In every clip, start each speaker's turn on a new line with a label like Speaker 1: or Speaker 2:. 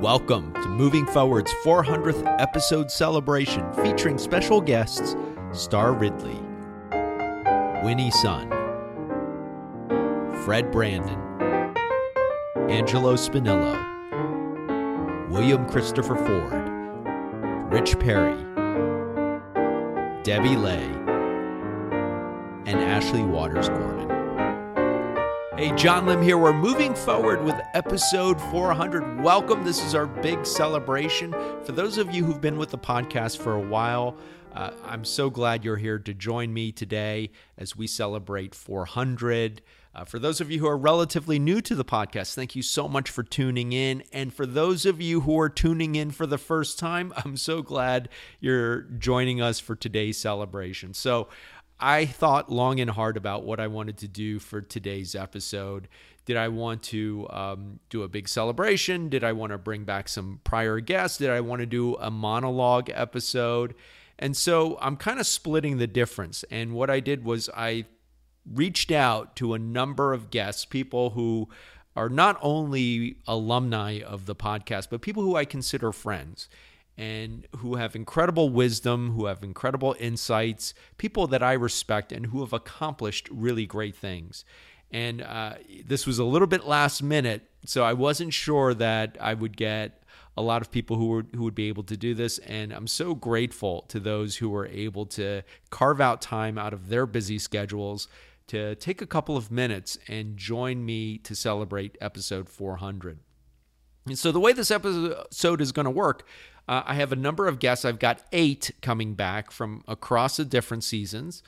Speaker 1: Welcome to Moving Forward's 400th episode celebration featuring special guests Star Ridley, Winnie Sun, Fred Brandon, Angelo Spinello, William Christopher Ford, Rich Perry, Debbie Lay, and Ashley Waters Gordon. Hey, John Lim here. We're moving forward with episode 400. Welcome. This is our big celebration. For those of you who've been with the podcast for a while, uh, I'm so glad you're here to join me today as we celebrate 400. Uh, for those of you who are relatively new to the podcast, thank you so much for tuning in. And for those of you who are tuning in for the first time, I'm so glad you're joining us for today's celebration. So, I thought long and hard about what I wanted to do for today's episode. Did I want to um, do a big celebration? Did I want to bring back some prior guests? Did I want to do a monologue episode? And so I'm kind of splitting the difference. And what I did was I reached out to a number of guests, people who are not only alumni of the podcast, but people who I consider friends and who have incredible wisdom, who have incredible insights, people that I respect and who have accomplished really great things. And uh, this was a little bit last minute, so I wasn't sure that I would get a lot of people who were who would be able to do this and I'm so grateful to those who were able to carve out time out of their busy schedules to take a couple of minutes and join me to celebrate episode 400. And so the way this episode is going to work, uh, I have a number of guests. I've got eight coming back from across the different seasons.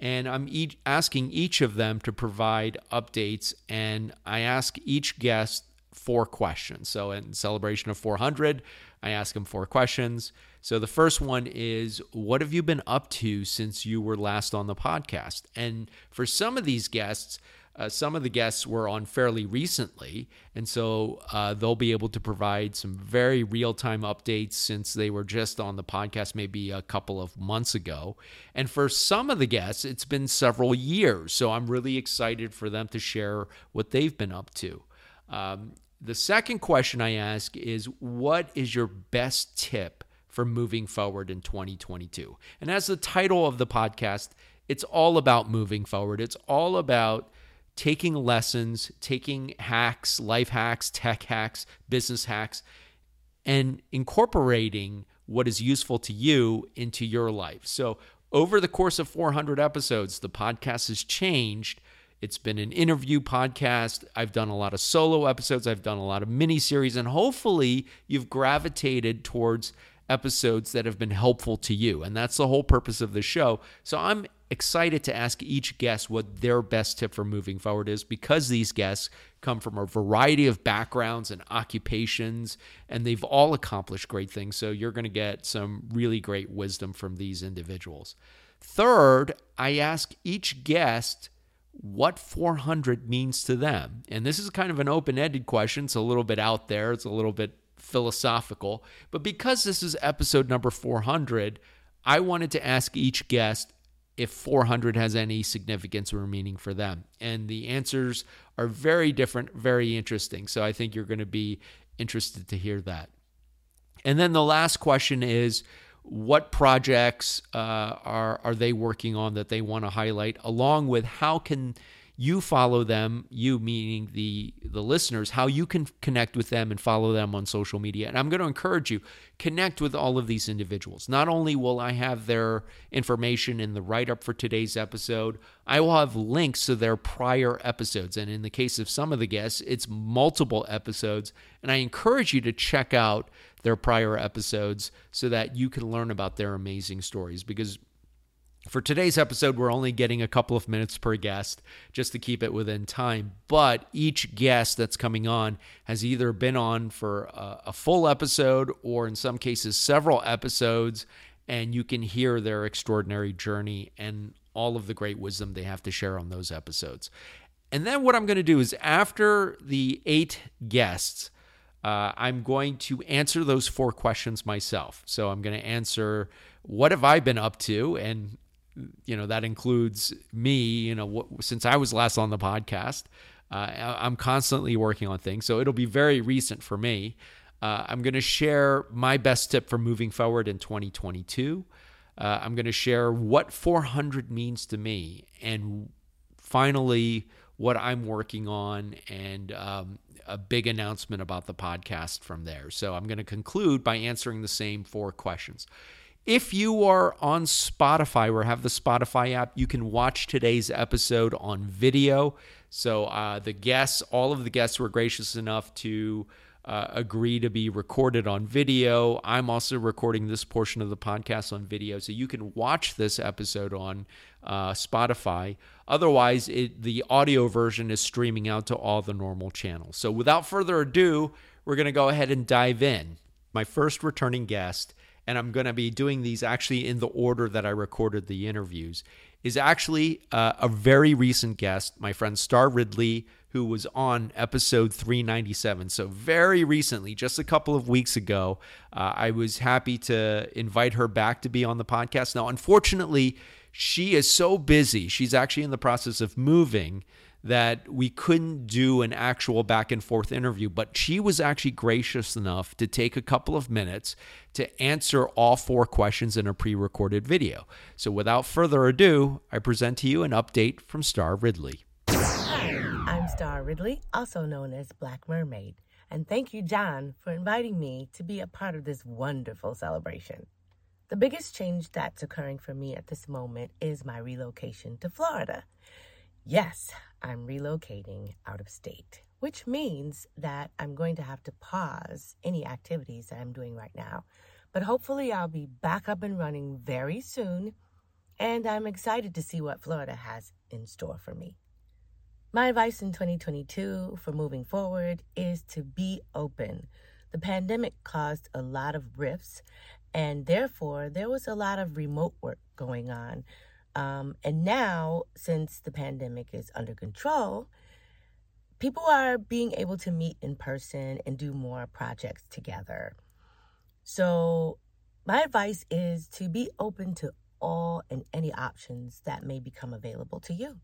Speaker 1: And I'm each asking each of them to provide updates. And I ask each guest four questions. So, in celebration of 400, I ask them four questions. So, the first one is What have you been up to since you were last on the podcast? And for some of these guests, uh, some of the guests were on fairly recently, and so uh, they'll be able to provide some very real time updates since they were just on the podcast maybe a couple of months ago. And for some of the guests, it's been several years, so I'm really excited for them to share what they've been up to. Um, the second question I ask is What is your best tip for moving forward in 2022? And as the title of the podcast, it's all about moving forward. It's all about taking lessons, taking hacks, life hacks, tech hacks, business hacks, and incorporating what is useful to you into your life. So, over the course of 400 episodes, the podcast has changed. It's been an interview podcast. I've done a lot of solo episodes, I've done a lot of mini series, and hopefully, you've gravitated towards episodes that have been helpful to you. And that's the whole purpose of the show. So, I'm excited to ask each guest what their best tip for moving forward is because these guests come from a variety of backgrounds and occupations, and they've all accomplished great things. So you're going to get some really great wisdom from these individuals. Third, I ask each guest what 400 means to them. And this is kind of an open ended question. It's a little bit out there, it's a little bit philosophical. But because this is episode number 400, I wanted to ask each guest if 400 has any significance or meaning for them. And the answers are very different, very interesting. So I think you're going to be interested to hear that. And then the last question is what projects uh, are are they working on that they want to highlight along with how can you follow them you meaning the the listeners how you can connect with them and follow them on social media. And i'm going to encourage you connect with all of these individuals. Not only will i have their information in the write up for today's episode i will have links to their prior episodes. And in the case of some of the guests it's multiple episodes. And i encourage you to check out their prior episodes so that you can learn about their amazing stories. Because for today's episode, we're only getting a couple of minutes per guest just to keep it within time. But each guest that's coming on has either been on for a, full episode or, in some cases, several episodes. And you can hear their extraordinary journey and all of the great wisdom they have to share on those episodes. And then what I'm going to do is, after the eight guests, uh, I'm going to answer those four questions myself. So I'm going to answer what have I been up to and you know that includes me you know what, since i was last on the podcast uh, i'm constantly working on things so it'll be very recent for me Uh, I'm going to share my best tip for moving forward in 2022. Uh, I'm going to share what 400 means to me, and finally, what I'm working on, and um, a big announcement about the podcast from there. So I'm going to conclude by answering the same four questions. If you are on Spotify or have the Spotify app, you can watch today's episode on video. So uh, the guests, all of the guests were gracious enough to uh, agree to be recorded on video. I'm also recording this portion of the podcast on video, so you can watch this episode on uh, Spotify. Otherwise, it, the audio version is streaming out to all the normal channels. So without further ado, we're going to go ahead and dive in. My first returning guest, and I'm going to be doing these actually in the order that I recorded the interviews, is actually uh, a very recent guest, my friend Star Ridley who was on episode 397. So, very recently, just a couple of weeks ago, uh, I was happy to invite her back to be on the podcast. Now, unfortunately, she is so busy. She's actually in the process of moving that we couldn't do an actual back and forth interview, but she was actually gracious enough to take a couple of minutes to answer all four questions in a pre recorded video. So, without further ado, I present to you an update from Star Ridley.
Speaker 2: I'm Star Ridley, also known as Black Mermaid, and thank you, John, for inviting me to be a part of this wonderful celebration. The biggest change that's occurring for me at this moment is my relocation to Florida. Yes, I'm relocating out of state, which means that I'm going to have to pause any activities that I'm doing right now. But hopefully, I'll be back up and running very soon, and I'm excited to see what Florida has in store for me. My advice in 2022 for moving forward is to be open. The pandemic caused a lot of rifts, and therefore, there was a lot of remote work going on. Um, and now, since the pandemic is under control, people are being able to meet in person and do more projects together. So, my advice is to be open to all and any options that may become available to you.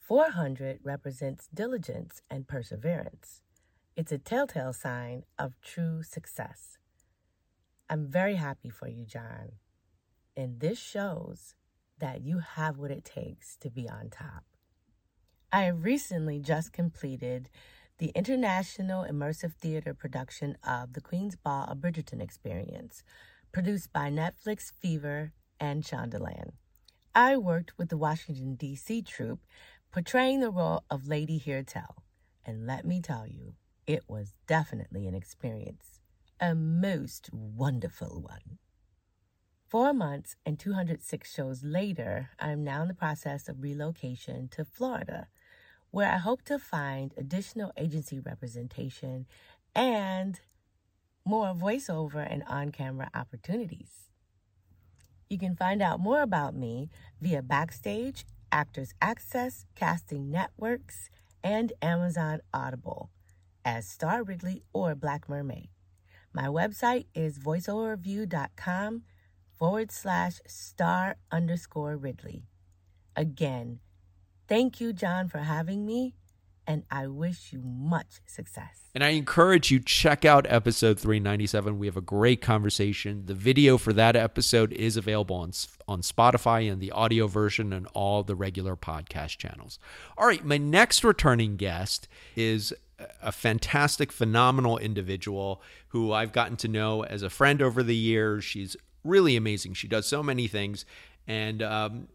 Speaker 2: 400 represents diligence and perseverance. It's a telltale sign of true success. I'm very happy for you, John. And this shows that you have what it takes to be on top. I recently just completed the International Immersive Theater production of The Queen's Ball of Bridgerton Experience, produced by Netflix Fever and Shondaland. I worked with the Washington, D.C. troupe portraying the role of Lady Hear'tell. And let me tell you, it was definitely an experience, a most wonderful one. Four months and 206 shows later, I am now in the process of relocation to Florida, where I hope to find additional agency representation and more voiceover and on camera opportunities. You can find out more about me via Backstage Actors Access, Casting Networks, and Amazon Audible as Star Ridley or Black Mermaid. My website is voiceoverreview.com forward slash star underscore Ridley. Again, thank you, John, for having me and I wish you much success.
Speaker 1: And I encourage you check out episode 397. We have a great conversation. The video for that episode is available on on Spotify and the audio version and all the regular podcast channels. All right, my next returning guest is a fantastic, phenomenal individual who I've gotten to know as a friend over the years. She's really amazing. She does so many things. And um,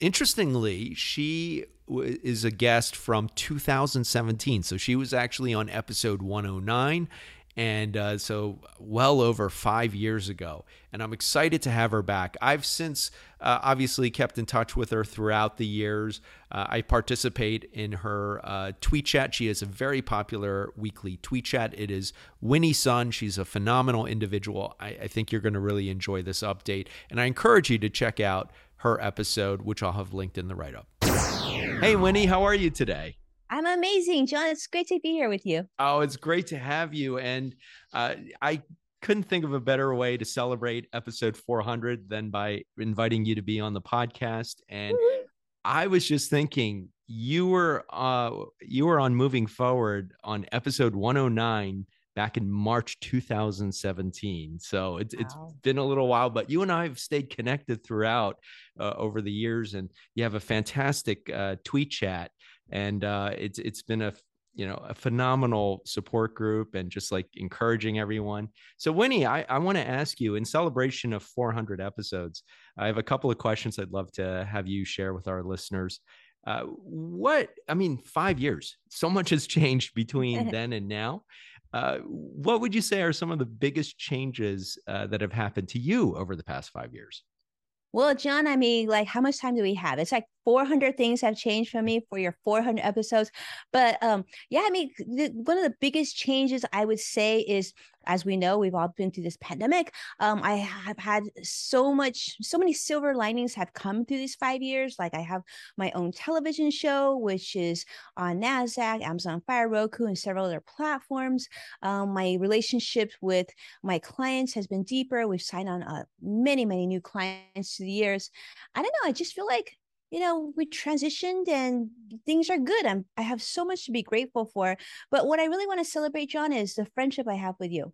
Speaker 1: interestingly, she is a guest from 2017. So she was actually on episode 109. And uh, so, well over five years ago. And I'm excited to have her back. I've since uh, obviously kept in touch with her throughout the years. Uh, I participate in her uh, tweet chat. She has a very popular weekly tweet chat. It is Winnie Sun. She's a phenomenal individual. I, I think you're going to really enjoy this update. And I encourage you to check out her episode, which I'll have linked in the write up. Hey, Winnie, how are you today?
Speaker 3: I'm amazing, John. It's great to be here with you.
Speaker 1: Oh, it's great to have you. And uh, I couldn't think of a better way to celebrate episode 400 than by inviting you to be on the podcast. And I was just thinking, you were uh, you were on moving forward on episode 109 back in March 2017. So it's, wow. it's been a little while, but you and I have stayed connected throughout uh, over the years, and you have a fantastic uh, tweet chat, and uh, it's it's been a you know a phenomenal support group and just like encouraging everyone. So winnie i, I want to ask you in celebration of 400 episodes i have a couple of questions i'd love to have you share with our listeners. Uh, what i mean five years so much has changed between then and now. Uh, what would you say are some of the biggest changes uh, that have happened to you over the past five years?
Speaker 3: Well, John, I mean, like, how much time do we have? It's like 400 things have changed for me for your 400 episodes. But um, yeah, I mean, the, one of the biggest changes I would say is, as we know, we've all been through this pandemic. Um, I have had so much, so many silver linings have come through these five years. Like I have my own television show, which is on NASDAQ, Amazon Fire, Roku, and several other platforms. Um, my relationship with my clients has been deeper. We've signed on uh, many, many new clients through the years. I don't know. I just feel like you know we transitioned and things are good. I'm i have so much to be grateful for. But what i really want to celebrate john is the friendship i have with you.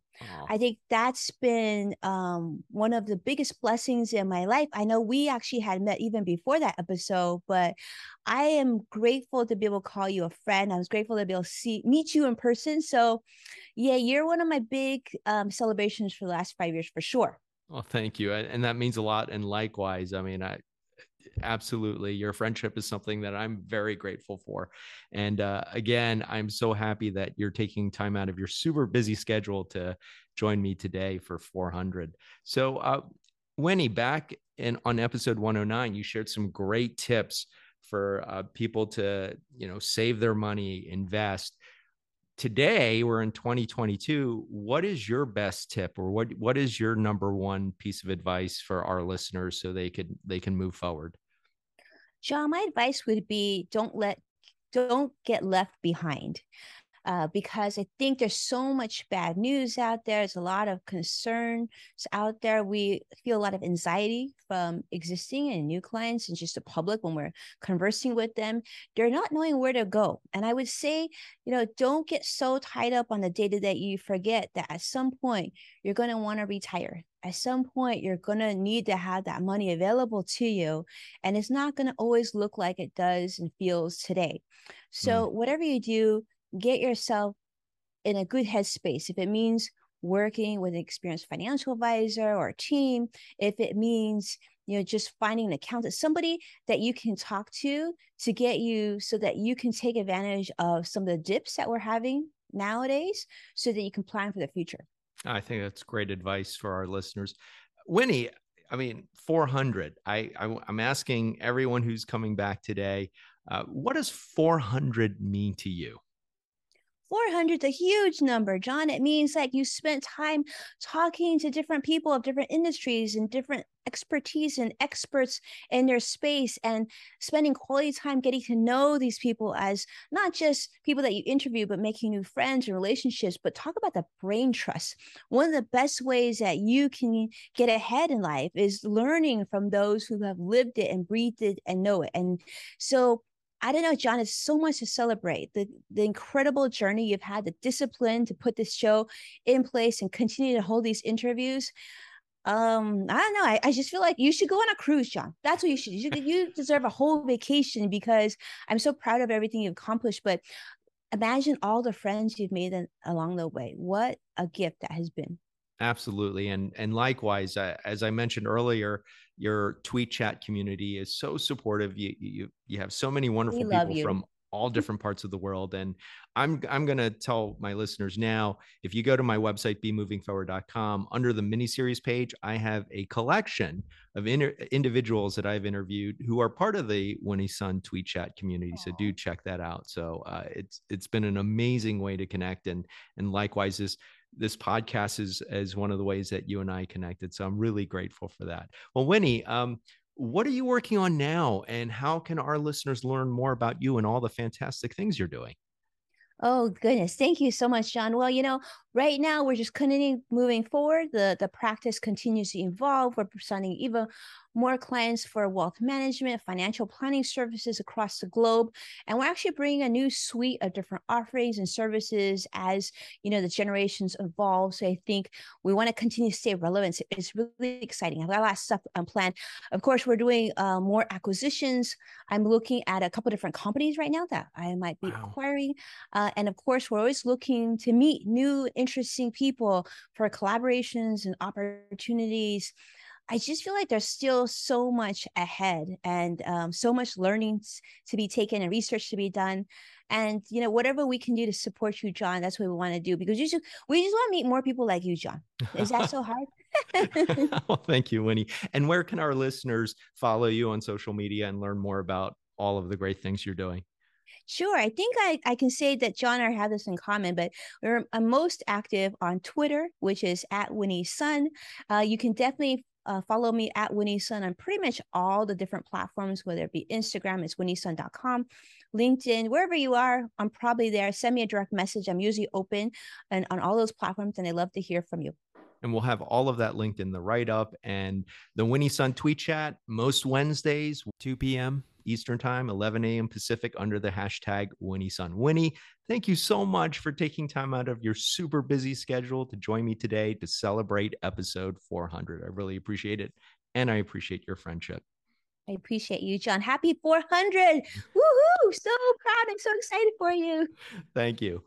Speaker 3: I think that's been um, one of the biggest blessings in my life. I know we actually had met even before that episode but i am grateful to be able to call you a friend. I was grateful to be able to see meet you in person. So yeah you're one of my big um, celebrations for the last five years for sure.
Speaker 1: Well, thank you. And that means a lot. And likewise, I mean, I, absolutely. Your friendship is something that i'm very grateful for. And uh, again i'm so happy that you're taking time out of your super busy schedule to join me today for 400 so uh, winnie back in on episode 109 you shared some great tips for uh, people to you know save their money invest today we're in 2022 what is your best tip or what what is your number one piece of advice for our listeners so they could they can move forward
Speaker 3: John, my advice would be don't let don't get left behind. Uh, because I think there's so much bad news out there. There's a lot of concerns out there. We feel a lot of anxiety from existing and new clients and just the public when we're conversing with them. They're not knowing where to go. And I would say, you know, don't get so tied up on the data that you forget that at some point you're going to want to retire at some point you're going to need to have that money available to you and it's not going to always look like it does and feels today so mm. whatever you do get yourself in a good headspace if it means working with an experienced financial advisor or team if it means you know just finding an accountant somebody that you can talk to to get you so that you can take advantage of some of the dips that we're having nowadays so that you can plan for the future
Speaker 1: I think that's great advice for our listeners. Winnie, I mean, 400. I, I am asking everyone who's coming back today, uh, what does 400 mean to you?
Speaker 3: 400 is a huge number, John. It means like you spent time talking to different people of different industries and different expertise and experts in their space and spending quality time getting to know these people as not just people that you interview, but making new friends and relationships. But talk about the brain trust. One of the best ways that you can get ahead in life is learning from those who have lived it and breathed it and know it. And so I don't know, John, it's so much to celebrate the, the incredible journey you've had, the discipline to put this show in place and continue to hold these interviews. Um, I don't know. I, I just feel like you should go on a cruise, John. That's what you should. You, you deserve a whole vacation because I'm so proud of everything you've accomplished. But imagine all the friends you've made along the way. What a gift that has been.
Speaker 1: Absolutely, and and likewise, uh, as I mentioned earlier, your tweet chat community is so supportive. You you you have so many wonderful people you. from all different parts of the world. And I'm I'm gonna tell my listeners now, if you go to my website, bemovingforward.com, under the mini series page, I have a collection of inter- individuals that I've interviewed who are part of the Winnie Sun tweet chat community. So do check that out. So uh, it's it's been an amazing way to connect, and and likewise this this podcast is is one of the ways that you and I connected. So I'm really grateful for that. Well, Winnie, um, what are you working on now, and how can our listeners learn more about you and all the fantastic things you're doing?
Speaker 3: Oh, goodness. Thank you so much, John. Well, you know, right now we're just continuing moving forward. The the practice continues to evolve. We're presenting even more clients for wealth management, financial planning services across the globe. And we're actually bringing a new suite of different offerings and services as you know the generations evolve. So I think we want to continue to stay relevant. It's really exciting. I've got a lot of stuff planned. Of course, we're doing uh, more acquisitions. I'm looking at a couple different companies right now that I might be wow. acquiring. Uh, and of course, we're always looking to meet new, interesting people for collaborations and opportunities. I just feel like there's still so much ahead and um, so much learning to be taken and research to be done. And you know, whatever we can do to support you, John, that's what we want to do because you just we just want to meet more people like you, John. Is that so hard?
Speaker 1: well, thank you, Winnie. And where can our listeners follow you on social media and learn more about all of the great things you're doing?
Speaker 3: Sure. I think I, I can say that John and I have this in common, but we're I'm most active on Twitter, which is at Winnie Sun. Uh, you can definitely uh, follow me at Winnie Sun on pretty much all the different platforms, whether it be Instagram, it's winniesun.com, LinkedIn, wherever you are, I'm probably there. Send me a direct message. I'm usually open and on all those platforms, and I love to hear from you.
Speaker 1: And we'll have all of that linked in the write up and the Winnie Sun tweet chat most Wednesdays, 2 p.m. Eastern Time, 11 a.m. Pacific, under the hashtag Winnie Sun. Winnie, thank you so much for taking time out of your super busy schedule to join me today to celebrate episode 400. I really appreciate it. And I appreciate your friendship.
Speaker 3: I appreciate you, John. Happy 400. Woohoo! So proud. I'm so excited for you.
Speaker 1: Thank you.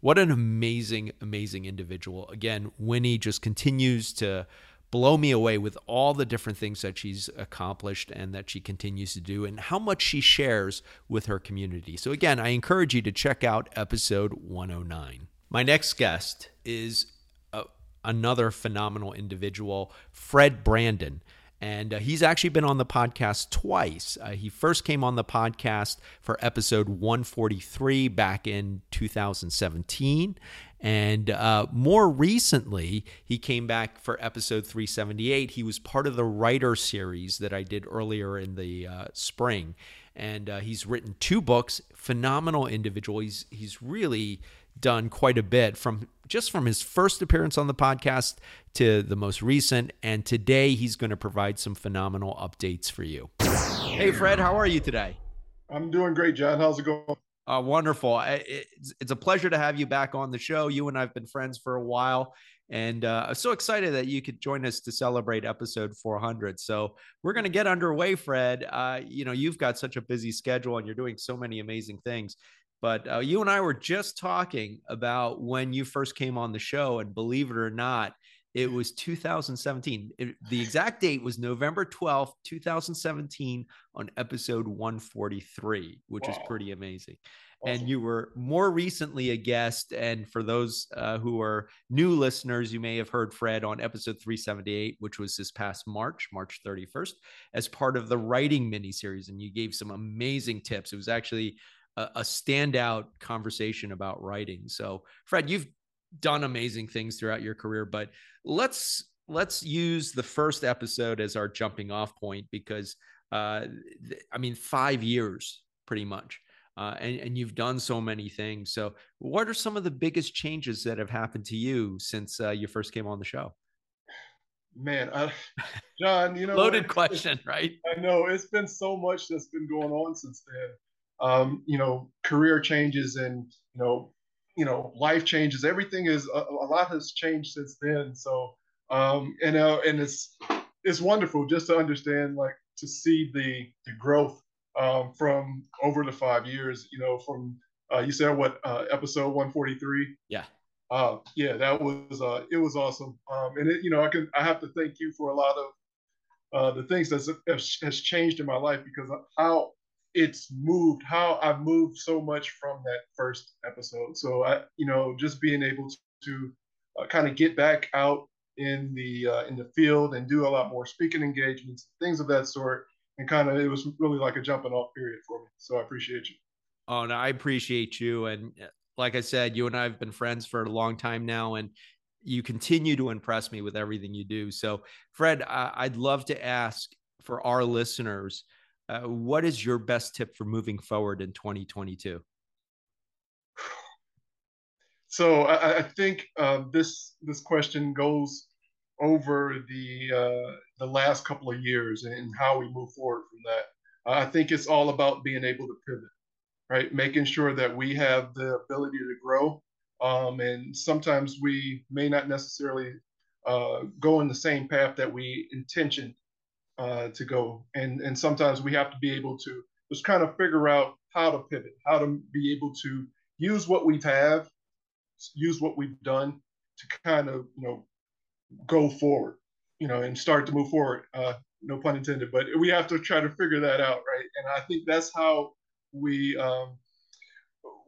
Speaker 1: What an amazing, amazing individual. Again, Winnie just continues to blow me away with all the different things that she's accomplished and that she continues to do and how much she shares with her community. So, again, I encourage you to check out episode 109. My next guest is a, another phenomenal individual, Fred Brandon. And uh, he's actually been on the podcast twice. Uh, he first came on the podcast for episode 143 back in 2017. And uh, more recently, he came back for episode 378. He was part of the writer series that I did earlier in the uh, spring. And uh, he's written two books, phenomenal individual. He's, he's really done quite a bit from just from his first appearance on the podcast to the most recent. And today he's going to provide some phenomenal updates for you. Hey, Fred, how are you today?
Speaker 4: I'm doing great, John. How's it going?
Speaker 1: Uh, wonderful. It's, it's a pleasure to have you back on the show. You and I have been friends for a while, and uh, I'm so excited that you could join us to celebrate episode 400. So we're going to get underway, Fred. Uh, you know, you've got such a busy schedule, and you're doing so many amazing things. But uh, you and I were just talking about when you first came on the show, and believe it or not, it was 2017. It, the exact date was November 12th, 2017, on episode 143, which wow. is pretty amazing. Awesome. And you were more recently a guest. And for those uh, who are new listeners, you may have heard Fred on episode 378, which was this past March, March 31st, as part of the writing mini series. And you gave some amazing tips. It was actually a standout conversation about writing. So, Fred, you've done amazing things throughout your career, but let's let's use the first episode as our jumping off point because uh, th- I mean five years pretty much. Uh, and, and you've done so many things. So, what are some of the biggest changes that have happened to you since uh, you first came on the show?
Speaker 4: Man, I, John, you know,
Speaker 1: loaded question, right?
Speaker 4: I know it's been so much that's been going on since then. Um, you know, career changes and you know you know life changes. Everything is a, a lot has changed since then. So um and uh, and it's it's wonderful just to understand like to see the the growth um from over the five years you know from uh you said what uh episode 143
Speaker 1: yeah.
Speaker 4: Uh yeah that was uh it was awesome. Um and it you know i can i have to thank you for a lot of uh the things that has changed in my life because how it's moved how I've moved so much from that first episode. So I, you know, just being able to uh, kind of get back out in the uh, in the field and do a lot more speaking engagements, things of that sort, and kind of it was really like a jumping off period for me. So I appreciate you.
Speaker 1: Oh, no, I appreciate you, and uh, like I said, you and I have been friends for a long time now, and you continue to impress me with everything you do. So, Fred, I'd love to ask for our listeners uh, what is your best tip for moving forward in 2022?
Speaker 4: so I, I think uh, this this question goes over the uh, the last couple of years and how we move forward from that. I think it's all about being able to pivot, right? Making sure that we have the ability to grow. Um, and sometimes we may not necessarily uh, go in the same path that we intentioned uh, to go. And, and sometimes we have to be able to just kind of figure out how to pivot, how to be able to use what we have, use what we've done to kind of, you know, go forward, you know, and start to move forward. Uh, no pun intended, but we have to try to figure that out, right? And I think that's how we um,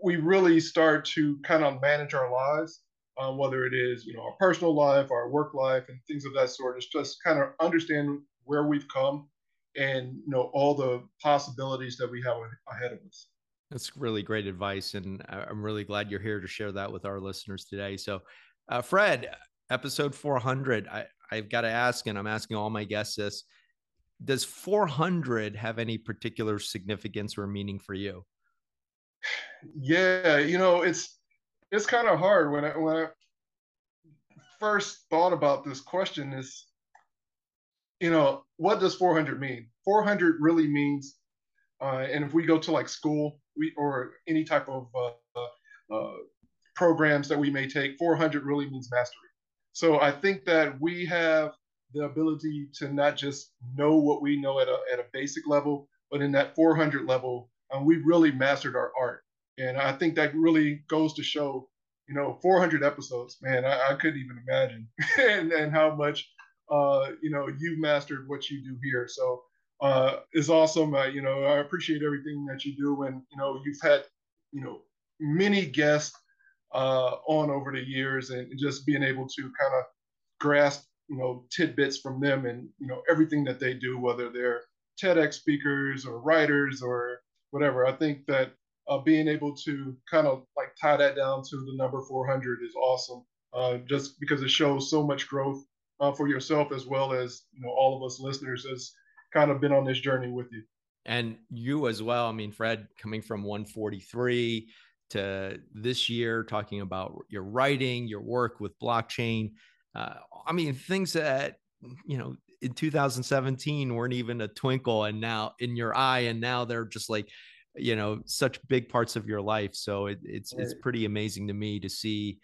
Speaker 4: we really start to kind of manage our lives, um, whether it is you know our personal life, our work life, and things of that sort. It's just kind of understand where we've come and you know all the possibilities that we have ahead of us.
Speaker 1: That's really great advice, and I'm really glad you're here to share that with our listeners today. So, uh, Fred, episode 400, I, I've got to ask, and I'm asking all my guests this: Does 400 have any particular significance or meaning for you?
Speaker 4: Yeah, you know, it's it's kind of hard when I when I first thought about this question. Is you know, what does 400 mean? 400 really means, uh, and if we go to like school, we or any type of uh, uh, programs that we may take, 400 really means mastery. So I think that we have the ability to not just know what we know at a, at a basic level, but in that 400 level, um, we really mastered our art. And I think that really goes to show, you know, 400 episodes, man, I, I couldn't even imagine and, and how much uh, you know, you've mastered what you do here. So uh, it's awesome. Uh, you know, I appreciate everything that you do, and you know, you've had, you know, many guests uh, on over the years, and just being able to kind of grasp, you know, tidbits from them, and you know, everything that they do, whether they're TEDx speakers or writers or whatever. I think that uh, being able to kind of like tie that down to the number 400 is awesome, uh, just because it shows so much growth uh, for yourself as well as you know all of us listeners has kind of been on this journey with you.
Speaker 1: And you as well. I mean fred coming from 143 to this year talking about your writing your work with blockchain uh, i mean things that you know in 2017 weren't even a twinkle and now in your eye and now they're just like you know such big parts of your life. So it, it's it's pretty amazing to me to see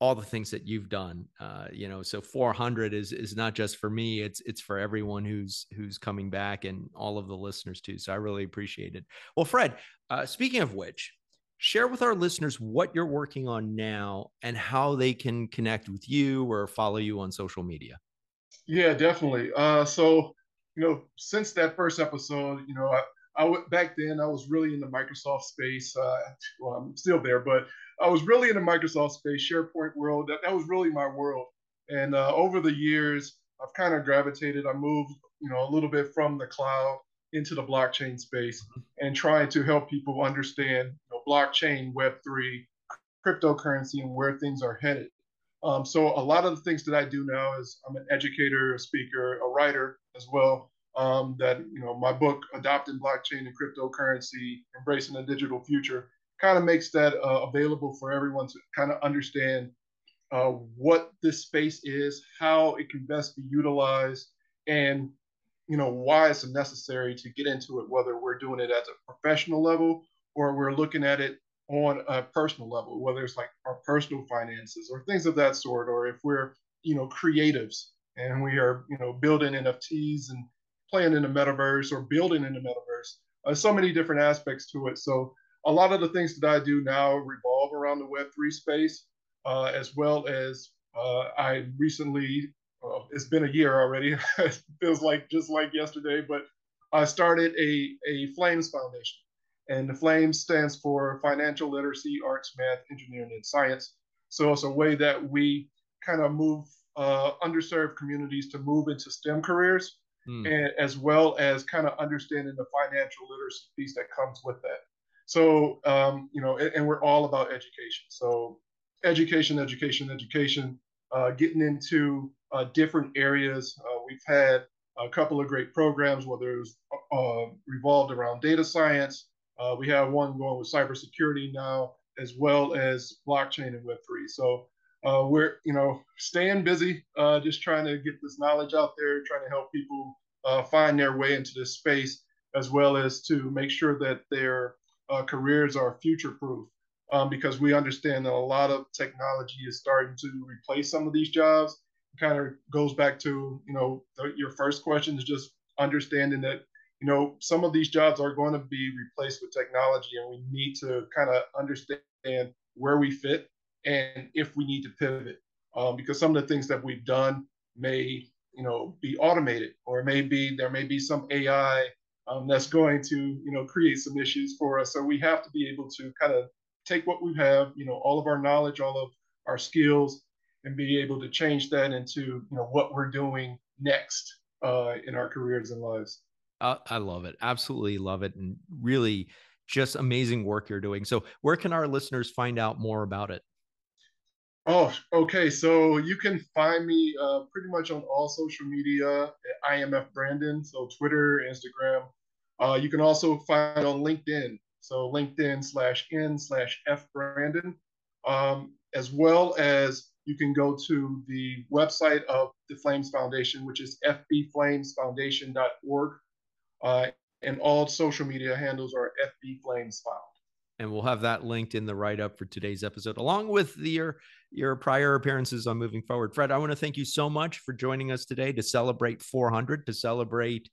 Speaker 1: all the things that you've done uh, you know so 400 is is not just for me it's it's for everyone who's who's coming back and all of the listeners too so i really appreciate it. Well fred uh, speaking of which share with our listeners what you're working on now and how they can connect with you or follow you on social media.
Speaker 4: Yeah definitely. Uh, so you know since that first episode you know I, I went back then i was really in the microsoft space uh, well i'm still there but I was really in the Microsoft space, SharePoint world. That, that was really my world. And uh, over the years, I've kind of gravitated. I moved, you know, a little bit from the cloud into the blockchain space mm-hmm. and trying to help people understand you know, blockchain, Web3, cryptocurrency, and where things are headed. Um, so a lot of the things that I do now is I'm an educator, a speaker, a writer as well. Um, that you know, my book, Adopting Blockchain and Cryptocurrency: Embracing the Digital Future, kind of makes that uh, available for everyone to kind of understand uh, what this space is, how it can best be utilized, and you know why it's necessary to get into it. Whether we're doing it at a professional level or we're looking at it on a personal level, whether it's like our personal finances or things of that sort, or if we're you know creatives and we are you know building NFTs and playing in the metaverse or building in the metaverse. Uh, so many different aspects to it. So a lot of the things that I do now revolve around the Web3 space, uh, as well as uh, I recently, uh, it's been a year already, it feels like just like yesterday, but I started a, a Flames Foundation. And the Flames stands for Financial Literacy, Arts, Math, Engineering, and Science. So it's a way that we kind of move uh, underserved communities to move into STEM careers, mm. and as well as kind of understanding the financial literacy piece that comes with that. So, um, you know, and, and, we're all about education. So, education, education, education, uh, getting into uh, different areas. Uh, we've had a couple of great programs, whether it was uh, revolved around data science. Uh, we have one going with cybersecurity now as well as blockchain and Web3. So uh, we're you know staying busy, uh, just trying to get this knowledge out there, trying to help people uh, find their way into this space, as well as to make sure that their uh, careers are future proof. Um, because we understand that a lot of technology is starting to replace some of these jobs. It kind of goes back to you know the, your first question is just understanding that you know some of these jobs are going to be replaced with technology, and we need to kind of understand where we fit and if we need to pivot. Um, because some of the things that we've done may you know be automated or maybe there may be some ai um, that's going to you know create some issues for us. So we have to be able to kind of take what we have you know all of our knowledge all of our skills and be able to change that into you know what we're doing next uh, in our careers and lives.
Speaker 1: Uh, i love it. Absolutely love it and really just amazing work you're doing. So where can our listeners find out more about it
Speaker 4: Oh, okay. So you can find me uh, pretty much on all social media at IMF Brandon, so Twitter, Instagram. Uh, you can also find on LinkedIn, so LinkedIn slash N slash F Brandon, um, as well as you can go to the website of the Flames Foundation, which is fbflamesfoundation.org. Uh, and all social media handles are FB Flames Found
Speaker 1: and we'll have that linked in the write up for today's episode, along with the, your your prior appearances on Moving Forward. Fred, I want to thank you so much for joining us today to celebrate 400, to celebrate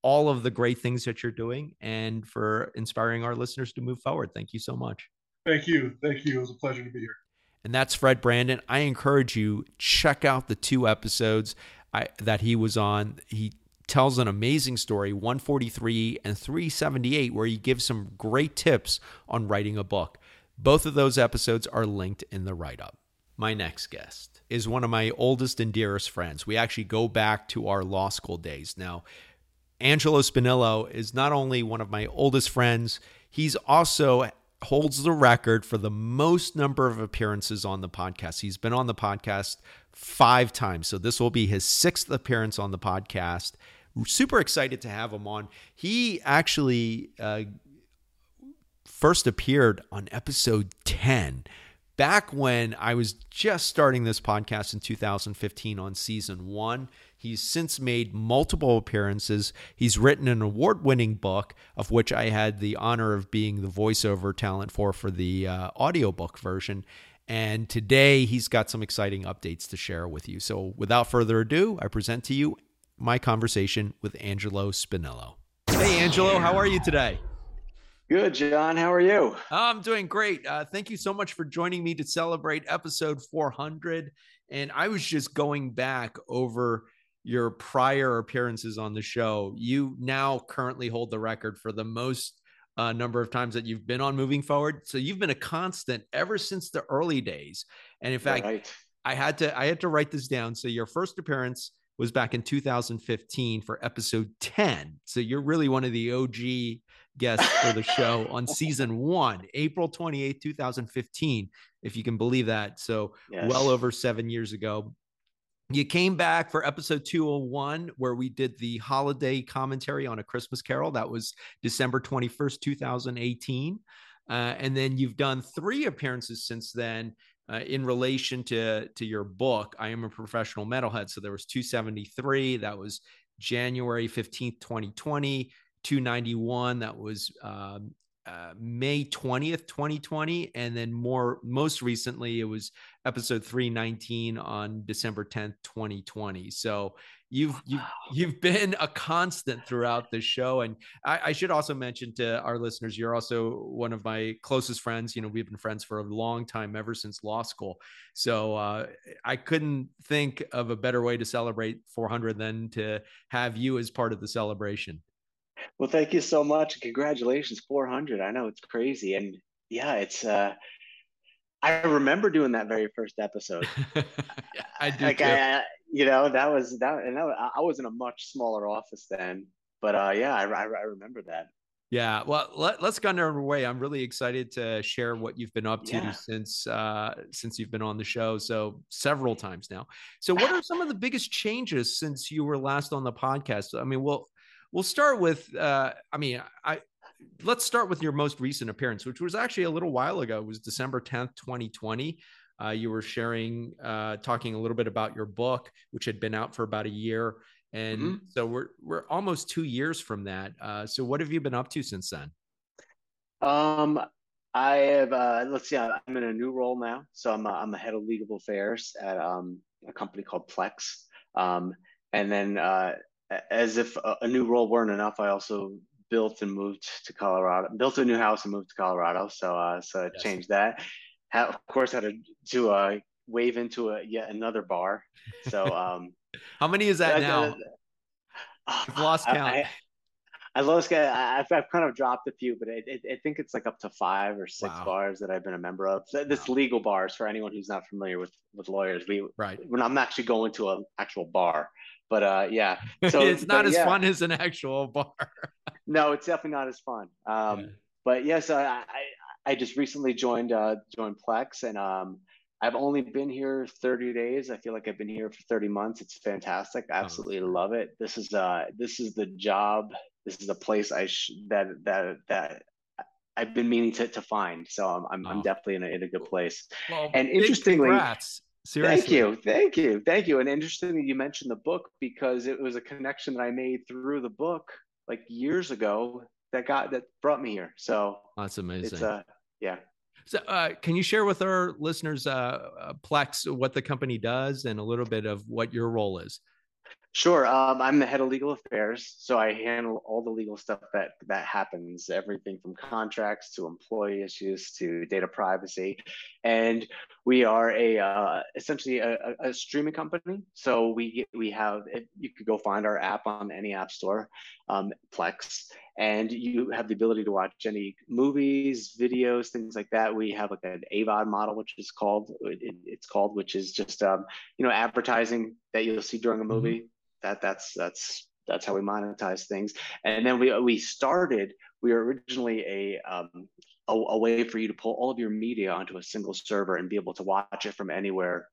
Speaker 1: all of the great things that you're doing, and for inspiring our listeners to move forward. Thank you so much.
Speaker 4: Thank you. Thank you. It was a pleasure to be here.
Speaker 1: And that's Fred Brandon. I encourage you check out the two episodes I, that he was on. He tells an amazing story 143 and 378 where he gives some great tips on writing a book both of those episodes are linked in the write-up my next guest is one of my oldest and dearest friends we actually go back to our law school days now angelo spinillo is not only one of my oldest friends he's also holds the record for the most number of appearances on the podcast. He's been on the podcast five times. So this will be his sixth appearance on the podcast. Super excited to have him on. He actually uh, first appeared on episode 10 back when I was just starting this podcast in 2015 on season one. He's since made multiple appearances. He's written an award winning book, of which I had the honor of being the voiceover talent for for the uh, audiobook version. And today he's got some exciting updates to share with you. So without further ado, I present to you my conversation with Angelo Spinello. Hey, Angelo, how are you today?
Speaker 5: Good, John. How are you?
Speaker 1: I'm doing great. Uh, thank you so much for joining me to celebrate episode 400. And I was just going back over your prior appearances on the show. You now currently hold the record for the most uh, number of times that you've been on moving forward. So you've been a constant ever since the early days. And in fact, right. I had to I had to write this down. So your first appearance was back in 2015 for episode 10. So you're really one of the OG guests for the show on season one, April 28, 2015, if you can believe that. So yes. well over seven years ago. You came back for episode 201, where we did the holiday commentary on A Christmas Carol. That was December 21st, 2018. Uh, and then you've done three appearances since then uh, in relation to, to your book. I am a professional metalhead. So there was 273. That was January 15th, 2020. 291 that was um, uh, May 20th, 2020. And then more, most recently, it was episode 319 on December 10th, 2020. So you've, you've, you've been a constant throughout the show. And I, I, should also mention to our listeners, you're also one of my closest friends. You know, we've been friends for a long time, ever since law school. So uh, I couldn't think of a better way to celebrate 400 than to have you as part of the celebration.
Speaker 5: Well, thank you so much. Congratulations, 400. I know it's crazy. And yeah, it's, uh, I remember doing that very first episode.
Speaker 1: yeah, I do.
Speaker 5: Like. I, you know, that was that, and that, I was in a much smaller office then, but uh, yeah, I, I, I remember that.
Speaker 1: Yeah, well, let, us get underway. I'm really excited to share what you've been up to
Speaker 5: yeah.
Speaker 1: since uh, since you've been on the show. So several times now. So, what are some of the biggest changes since you were last on the podcast? I mean, well, we'll start with uh, i mean i let's start with your most recent appearance, which was actually a little while ago. It was December 10th, 2020. Uh, you were sharing, uh, talking a little bit about your book, which had been out for about a year. And mm-hmm. so we're, we're almost two years from that. Uh, so what have you been up to since then?
Speaker 5: Um, I have, uh, let's see, I'm in a new role now. So I'm a, I'm a head of legal affairs at um, a company called Plex. Um, and then uh, as if a, a new role weren't enough, I also built and moved to Colorado, built a new house and moved to Colorado. So, uh, so I yes. changed that. Had, of course, had to, to uh, waive into a yet another bar. So, um,
Speaker 1: how many is that now?
Speaker 5: I've lost count. I, I lost. I've, I've kind of dropped a few, but I, I think it's like up to five or six wow. bars that I've been a member of. This wow. legal bars for anyone who's not familiar with with lawyers. We
Speaker 1: right
Speaker 5: when I'm actually going to an actual bar, but uh, yeah.
Speaker 1: So it's not as yeah. fun as an actual bar.
Speaker 5: no, it's definitely not as fun. Um, yeah. But yes, I, I I just recently joined uh joined Plex and um I've only been here 30 days. I feel like I've been here for 30 months. It's fantastic. I oh, absolutely oh, love it. This is uh this is the job. This is the place I sh- that that that I've been meaning to, to find. So I'm I'm, oh. I'm definitely in a, in a good place. Well, and interestingly,
Speaker 1: congrats. Seriously.
Speaker 5: Thank you. Thank you. Thank you. And interestingly, you mentioned the book because it was a connection that I made through the book like years ago that got that brought me here. So
Speaker 1: that's amazing.
Speaker 5: It's uh yeah.
Speaker 1: So, uh, can you share with our listeners, uh, uh, Plex, what the company does and a little bit of what your role is?
Speaker 5: Sure. Um, I'm the head of legal affairs, so I handle all the legal stuff that that happens, everything from contracts to employee issues to data privacy, and we are a uh, essentially a, a, streaming company. So we we have you could go find our app on any app store, um, Plex, and you have the ability to watch any movies, videos, things like that. We have like an AVOD model, which is called it, it's called, which is just um, you know advertising that you'll see during a mm-hmm. movie. That that's that's that's how we monetize things. And then we we started. We were originally a um, a, a, way for you to pull all of your media onto a single server and be able to watch it from anywhere.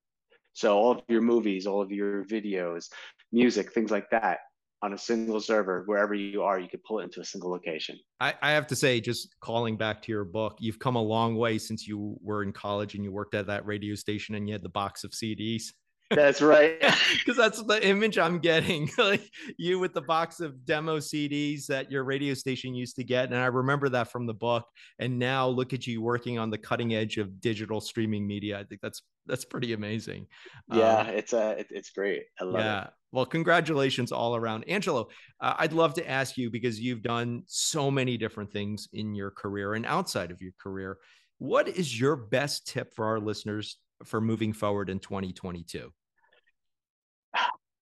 Speaker 5: So all of your movies, all of your videos, music, things like that on a single server, wherever you are, you could pull it into a single location.
Speaker 1: I, I have to say, just calling back to your book, you've come a long way since you were in college and you worked at that radio station and you had the box of CDs.
Speaker 5: That's right.
Speaker 1: Because that's the image I'm getting. like you with the box of demo CDs that your radio station used to get. And I remember that from the book. And now look at you working on the cutting edge of digital streaming media. I think that's that's pretty amazing.
Speaker 5: Yeah, um, it's uh, it, it's great. I love yeah. it.
Speaker 1: Well, congratulations all around. Angelo, uh, I'd love to ask you because you've done so many different things in your career and outside of your career. What is your best tip for our listeners for moving forward in 2022?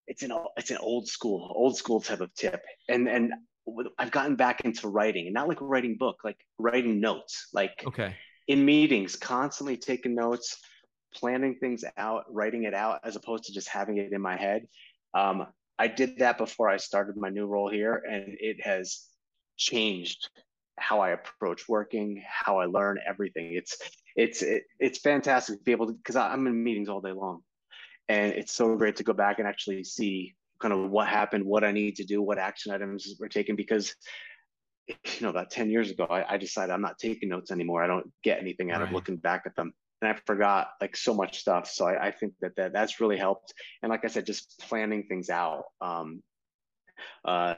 Speaker 5: It's an it's an old school old school type of tip. And and i've gotten back into writing and not like writing book like writing notes. Like
Speaker 1: okay.
Speaker 5: in meetings constantly taking notes planning things out writing it out as opposed to just having it in my head. Um, i did that before i started my new role here and it has changed how i approach working how i learn everything. It's it's it, it's fantastic to be able to because i'm in meetings all day long and it's so great to go back and actually see kind of what happened, what I need to do, what action items were taken because you know about 10 years ago I, I decided I'm not taking notes anymore. I don't get anything out right. of looking back at them. And I forgot like so much stuff. So I, I think that, that that's really helped. And like I said, just planning things out. Um, uh,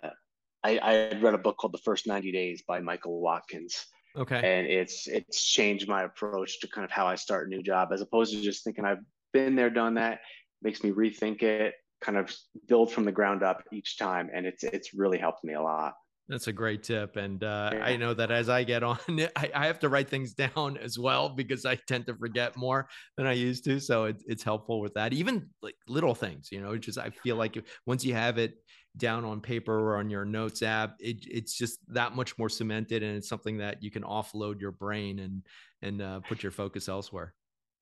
Speaker 5: I, I had read a book called The First 90 Days by Michael Watkins.
Speaker 1: Okay.
Speaker 5: And it's it's changed my approach to kind of how I start a new job as opposed to just thinking I've been there, done that makes me rethink it, kind of build from the ground up each time, and it's it's really helped me a lot.
Speaker 1: That's a great tip. And uh, yeah. I know that as I get on, I, I, have to write things down as well because I tend to forget more than I used to. So it, it's helpful with that. Even like little things, you know, just I feel like once you have it down on paper or on your notes app, it, it's just that much more cemented and it's something that you can offload your brain and, and uh, put your focus elsewhere.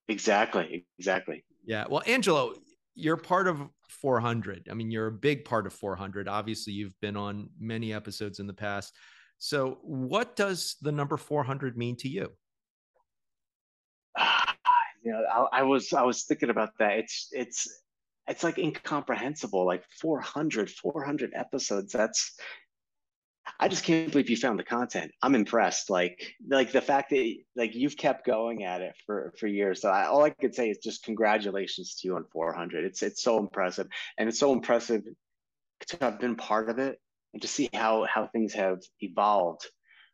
Speaker 5: Exactly. Exactly.
Speaker 1: Yeah. Well, Angelo, you're part of 400. I mean, you're a big part of 400. Obviously, you've been on many episodes in the past. So, what does the number 400 mean to you?
Speaker 5: you know, I, I was I was thinking about that. It's it's it's like incomprehensible. Like 400, 400 episodes. That's I just can't believe you found the content. I'm impressed. Like, like the fact that like you've kept going at it for for years. So I, all I could say is just congratulations to you on 400. It's it's so impressive, and it's so impressive to have been part of it and to see how how things have evolved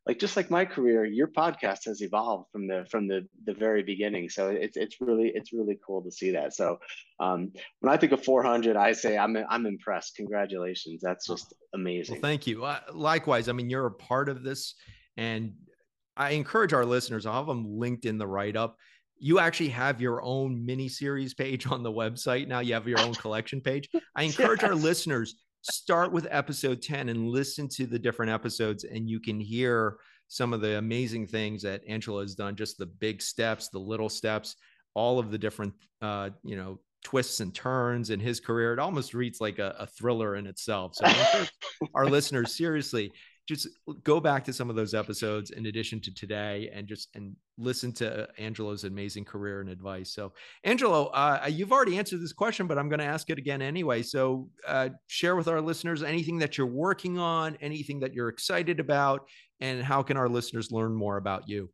Speaker 5: like just like my career your podcast has evolved from the from the the very beginning. So it's it's really it's really cool to see that. So um, when i think of 400 i say i'm i'm impressed. Congratulations. That's just amazing.
Speaker 1: well, thank you. Uh, likewise i mean you're a part of this and i encourage our listeners i'll have them linked in the write-up. You actually have your own mini series page on the website now. You have your own collection page. I encourage yes. our listeners start with episode 10 and listen to the different episodes and you can hear some of the amazing things that Angelo has done just the big steps the little steps all of the different uh, you know twists and turns in his career. It almost reads like a, a thriller in itself. So our listeners seriously just go back to some of those episodes in addition to today and just and listen to angelo's amazing career and advice. So angelo uh, you've already answered this question but i'm going to ask it again anyway. So uh, share with our listeners anything that you're working on anything that you're excited about and how can our listeners learn more about you?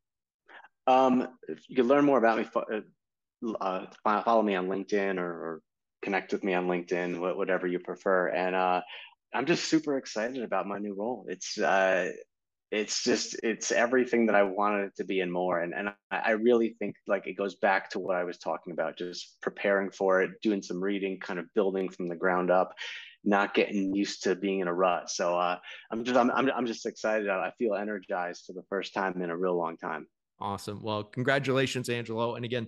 Speaker 5: Um, you can learn more about me uh, uh follow me on linkedin or, or connect with me on linkedin whatever you prefer. And uh, I'm just super excited about my new role. It's uh, it's just it's everything that I wanted it to be and more. And and I, really think like it goes back to what I was talking about, just preparing for it, doing some reading, kind of building from the ground up, not getting used to being in a rut. So uh, I'm just I'm, I'm I'm just excited. I feel energized for the first time in a real long time.
Speaker 1: Awesome. Well, congratulations, Angelo. And again,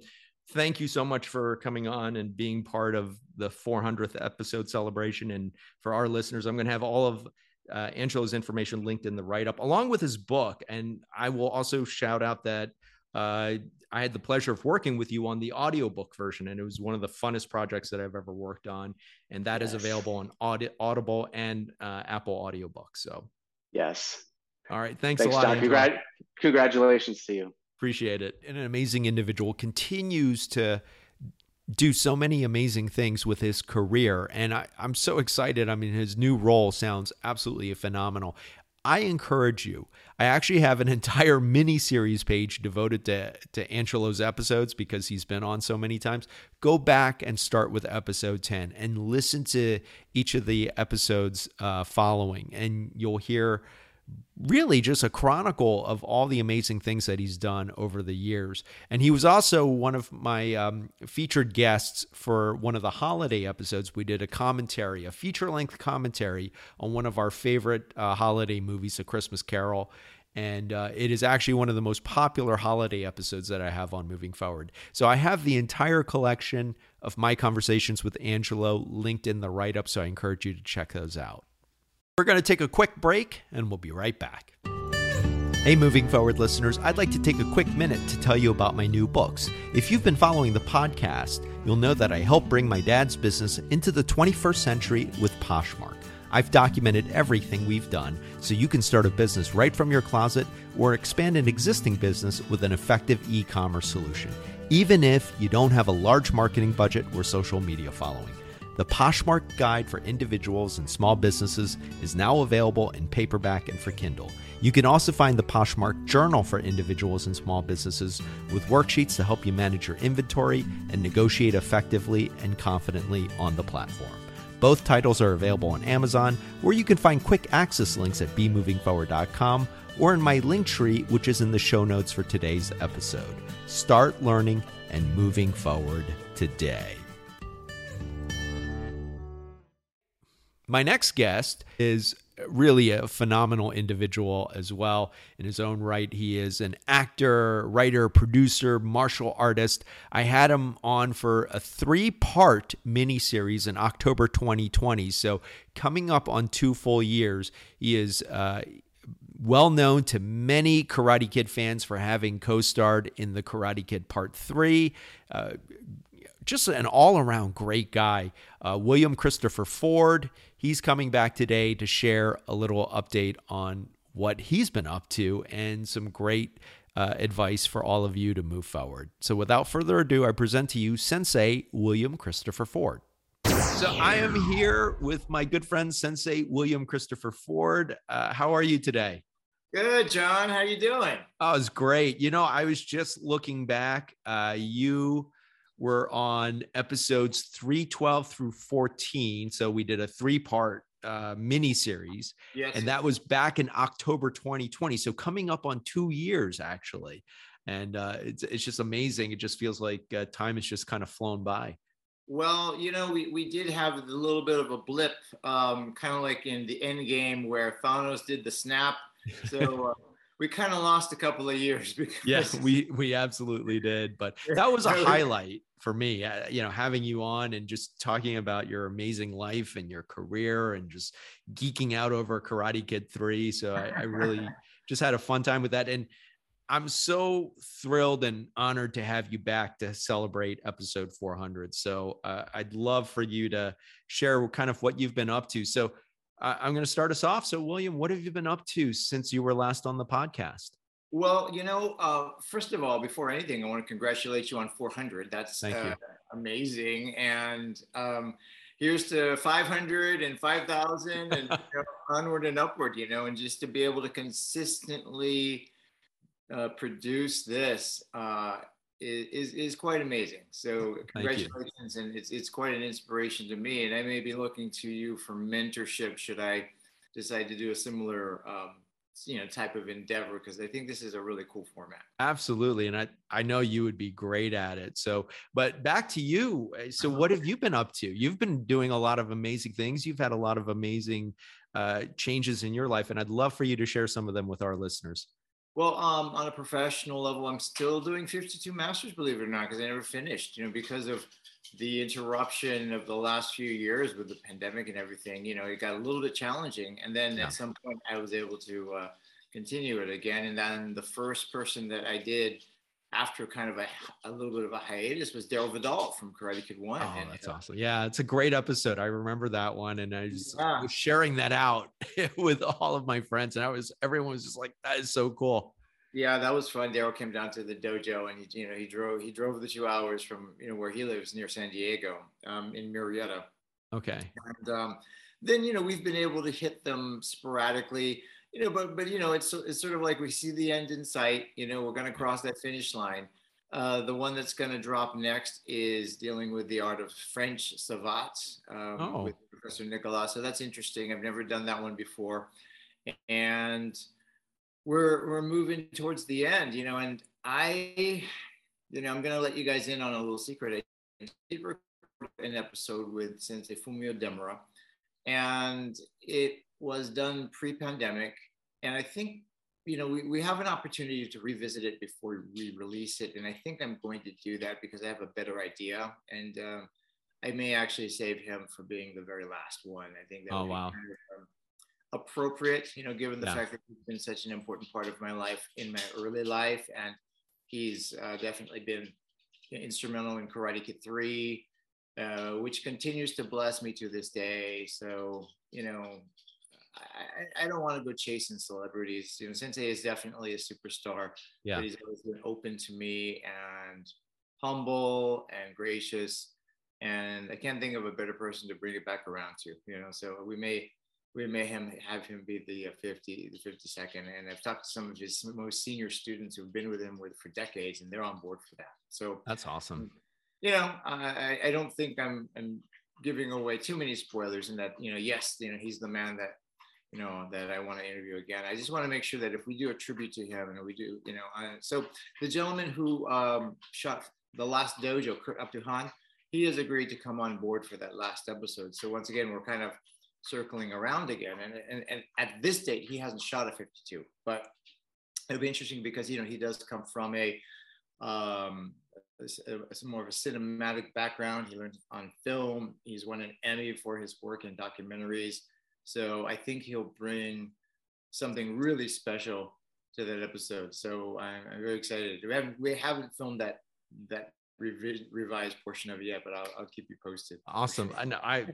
Speaker 1: thank you so much for coming on and being part of the 400th episode celebration. And for our listeners, I'm going to have all of uh, Angelo's information linked in the write up, along with his book. And I will also shout out that uh, I had the pleasure of working with you on the audiobook version, and it was one of the funnest projects that I've ever worked on. And that yes. is available on Audi- Audible and uh, Apple Audiobooks. So,
Speaker 5: yes.
Speaker 1: All right. Thanks, thanks a lot.
Speaker 5: John. congratulations to you.
Speaker 1: Appreciate it. And an amazing individual continues to do so many amazing things with his career. And I, am so excited. I mean, his new role sounds absolutely phenomenal. I encourage you. I actually have an entire mini series page devoted to, to Angelo's episodes because he's been on so many times. Go back and start with episode 10 and listen to each of the episodes uh, following, and you'll hear really just a chronicle of all the amazing things that he's done over the years. And he was also one of my um, featured guests for one of the holiday episodes. We did a commentary, a feature length commentary on one of our favorite uh, holiday movies, A Christmas Carol. And uh, it is actually one of the most popular holiday episodes that I have on moving forward. So I have the entire collection of my conversations with Angelo linked in the write up. So I encourage you to check those out. We're going to take a quick break and we'll be right back. Hey, moving forward listeners, I'd like to take a quick minute to tell you about my new books. If you've been following the podcast, you'll know that I help bring my dad's business into the 21st century with Poshmark. I've documented everything we've done so you can start a business right from your closet or expand an existing business with an effective e commerce solution, even if you don't have a large marketing budget or social media following. The Poshmark Guide for Individuals and Small Businesses is now available in paperback and for Kindle. You can also find the Poshmark Journal for Individuals and Small Businesses with worksheets to help you manage your inventory and negotiate effectively and confidently on the platform. Both titles are available on Amazon, where you can find quick access links at bemovingforward.com or in my link tree, which is in the show notes for today's episode. Start learning and moving forward today. My next guest is really a phenomenal individual as well in his own right. He is an actor, writer, producer, martial artist. I had him on for a three part miniseries in October 2020. So, coming up on two full years, he is. Uh, well known to many Karate Kid fans for having co starred in the Karate Kid Part 3. Uh, just an all around great guy. Uh, William Christopher Ford, he's coming back today to share a little update on what he's been up to and some great uh, advice for all of you to move forward. So, without further ado, I present to you Sensei William Christopher Ford. So I am here with my good friend Sensei William Christopher Ford. Uh, how are you today?
Speaker 6: Good, John. How are you doing?
Speaker 1: Oh, it's great. You know, I was just looking back. Uh, you were on episodes 312 through 14. So we did a three-part uh, mini series,
Speaker 6: Yes.
Speaker 1: and that was back in October 2020. So coming up on two years, actually. And uh, it's, it's just amazing. It just feels like uh, time has just kind of flown by.
Speaker 6: well, you know, we, we did have a little bit of a blip, um, kind of like in the end game where Thanos did the snap. So uh, we kind of lost a couple of years because
Speaker 1: Yes, we we absolutely did. But that was a highlight for me. Uh, you know, having you on and just talking about your amazing life and your career and just geeking out over Karate Kid Three. So I, I really just had a fun time with that. And I'm so thrilled and honored to have you back to celebrate episode 400. So uh, I'd love for you to share kind of what you've been up to. So I'm going to start us off. So William, what have you been up to since you were last on the podcast?
Speaker 6: Well, you know, uh, first of all, before anything, I want to congratulate you on 400. That's uh, amazing. And um, here's to 500 and 5,000 and you know, onward and upward, you know, and just to be able to consistently uh, produce this uh, is, is quite amazing. So congratulations. And it's, it's quite an inspiration to me. And I may be looking to you for mentorship should I decide to do a similar um, you know type of endeavor because I think this is a really cool format.
Speaker 1: Absolutely. And I, I know you would be great at it. So, but back to you. Uh, So, what have you been up to? You've been doing a lot of amazing things. You've had a lot of amazing uh, changes in your life. And I'd love for you to share some of them with our listeners.
Speaker 6: Well, um, on a professional level, I'm still doing 52 masters, believe it or not, because I never finished. You know, because of the interruption of the last few years with the pandemic and everything. You know, it got a little bit challenging, and then
Speaker 1: Yeah.
Speaker 6: at some point, I was able to uh, continue it again. And then the first person that I did after kind of a, a little bit of a hiatus was Daryl Vidal from Karate Kid One.
Speaker 1: Oh,
Speaker 6: and,
Speaker 1: that's
Speaker 6: uh,
Speaker 1: awesome. Yeah, it's a great episode. I remember that one. And I just
Speaker 6: Yeah.
Speaker 1: was sharing that out with all of my friends. And I was, everyone was just like, that is so cool.
Speaker 6: Yeah, that was fun. Daryl came down to the dojo, and he, you know, he drove he drove the two hours from you know where he lives near San Diego, um, in Murrieta,
Speaker 1: Okay.
Speaker 6: and um, then you know we've been able to hit them sporadically, you know, but but you know it's it's sort of like we see the end in sight. You know, we're going to cross that finish line. Uh, the one that's going to drop next is dealing with the art of French savate um,
Speaker 1: Oh.
Speaker 6: with Professor Nicolas. So that's interesting. I've never done that one before, and we're we're moving towards the end, you know, and I, you know, I'm gonna let you guys in on a little secret. I did record an episode with Sensei Fumio Demura, and it was done pre-pandemic, and I think you know we, we have an opportunity to revisit it before we release it, and I think I'm going to do that because I have a better idea, and um, I may actually save him for being the very last one. I think that
Speaker 1: Oh,
Speaker 6: would be
Speaker 1: wow.
Speaker 6: kind of, um, appropriate, you know, given the
Speaker 1: Yeah.
Speaker 6: fact that he's been such an important part of my life in my early life, and he's uh, definitely been instrumental in Karate Kid Three, uh, which continues to bless me to this day. So, you know, I, I- don't want to go chasing celebrities. You know, Sensei is definitely a superstar,
Speaker 1: Yeah.
Speaker 6: but he's always been open to me and humble and gracious. And I can't think of a better person to bring it back around to. You know, so we may we may him have him be the uh, 50 the 52nd and i've talked to some of his most senior students who've been with him with for decades and they're on board for that so
Speaker 1: That's awesome.
Speaker 6: you know i I- i don't think i'm i'm giving away too many spoilers in that you know yes you know he's the man that you know that i want to interview again. I just want to make sure that if we do a tribute to him and we do you know uh, so the gentleman who um shot the last dojo Kurt Abduhan, he has agreed to come on board for that last episode. So once again we're kind of circling around again and, and and at this date he hasn't shot a 52 but it'll be interesting because you know he does come from a um a- more of a cinematic background. He learned on film. He's won an emmy for his work in documentaries so i think he'll bring something really special to that episode so i'm, I'm very excited we haven't we haven't filmed that that revi- revised portion of it yet but i'll, I'll keep you posted
Speaker 1: Awesome. And I'm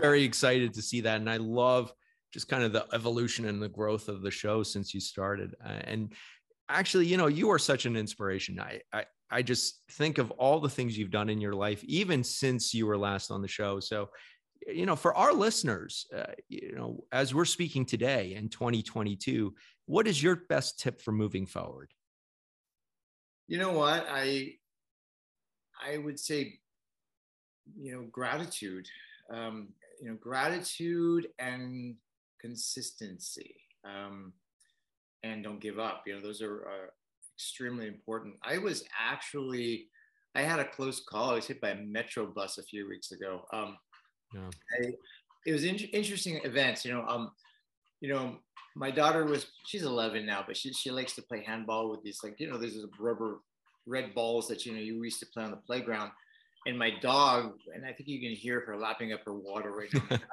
Speaker 1: very excited to see that. And I love just kind of the evolution and the growth of the show since you started. Uh, and actually, you know, you are such an inspiration. I, I, I just think of all the things you've done in your life, even since you were last on the show. So you know, for our listeners, uh, you know, as we're speaking today in 2022, what is your best tip for moving forward?
Speaker 6: You know what? I I would say, you know, gratitude. Um, you know, gratitude and consistency. Um, and don't give up. You know, those are uh, extremely important. I was actually, I had a close call. I was hit by a metro bus a few weeks ago. Um, yeah. I, it was in, interesting events. You know, um, you know, my daughter was she's 11 now, but she she likes to play handball with these like you know these rubber red balls that you know you used to play on the playground. And my dog, and I think you can hear her lapping up her water right now.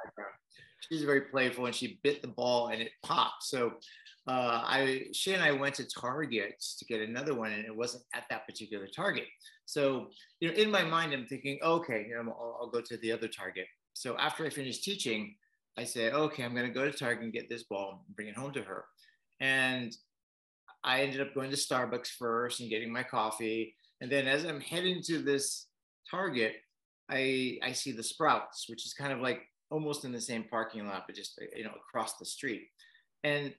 Speaker 6: she's very playful, and she bit the ball and it popped. So uh, I she and I went to Target to get another one, and it wasn't at that particular Target. So you know, in my mind, I'm thinking, okay, you know, I'll, I'll go to the other Target. So after I finished teaching, I said, okay, I'm going to go to Target and get this ball, and bring it home to her. And I ended up going to Starbucks first and getting my coffee. And then as I'm heading to this Target, I I see the Sprouts, which is kind of like almost in the same parking lot, but just you know across the street. And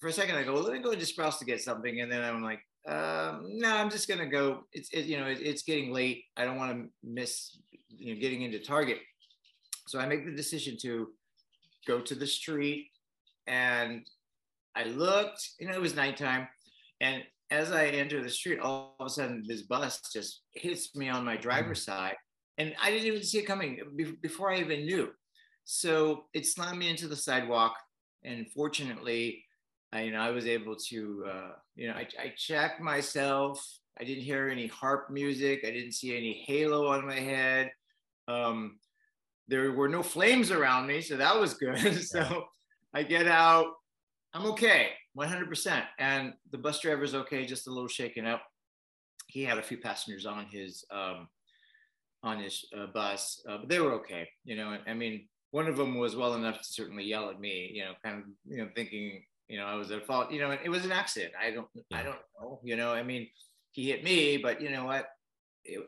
Speaker 6: for a second, I go, well, let me go to Sprouts to get something, and then I'm like, um, no, I'm just gonna go. It's it, you know, it, it's getting late. I don't want to miss you know getting into Target, so I make the decision to go to the street, and I looked. You know, it was nighttime, and as I enter the street, all of a sudden this bus just hits me on my driver's mm-hmm. side, and I didn't even see it coming before I even knew. So it slammed me into the sidewalk, and fortunately, I, you know, I was able to, uh, you know, I, I checked myself. I didn't hear any harp music. I didn't see any halo on my head. Um, there were no flames around me, so that was good. so I get out. I'm okay, 100%. And the bus driver's okay, just a little shaken up. He had a few passengers on his um, on his uh, bus, uh, but they were okay. You know, I mean, one of them was well enough to certainly yell at me. You know, kind of, you know, thinking you know, I was at fault. You know, it was an accident. I don't, yeah. I don't know. You know, I mean, he hit me, but you know what? It,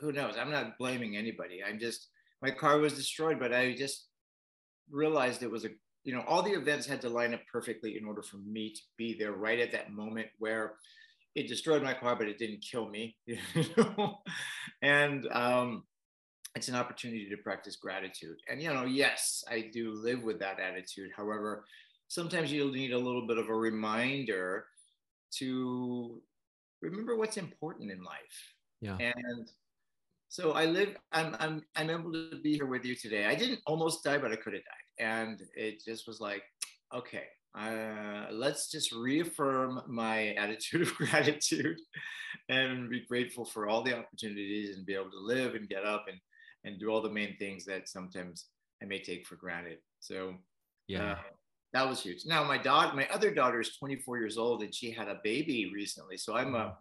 Speaker 6: who knows? I'm not blaming anybody. I'm just my car was destroyed, but I just realized it was a you know all the events had to line up perfectly in order for me to be there right at that moment where it destroyed my car, but it didn't kill me. You know? and um, it's an opportunity to practice gratitude. And you know, yes, I do live with that attitude. However, sometimes you'll need a little bit of a reminder to remember what's important in life.
Speaker 1: Yeah.
Speaker 6: And so I live, I'm, I'm, I'm able to be here with you today. I didn't almost die, but I could have died. And it just was like, okay, uh, let's just reaffirm my attitude of gratitude and be grateful for all the opportunities and be able to live and get up and, and do all the main things that sometimes I may take for granted. So,
Speaker 1: yeah. Uh,
Speaker 6: that was huge. Now my daughter, my other daughter is 24 years old and she had a baby recently. So I'm a,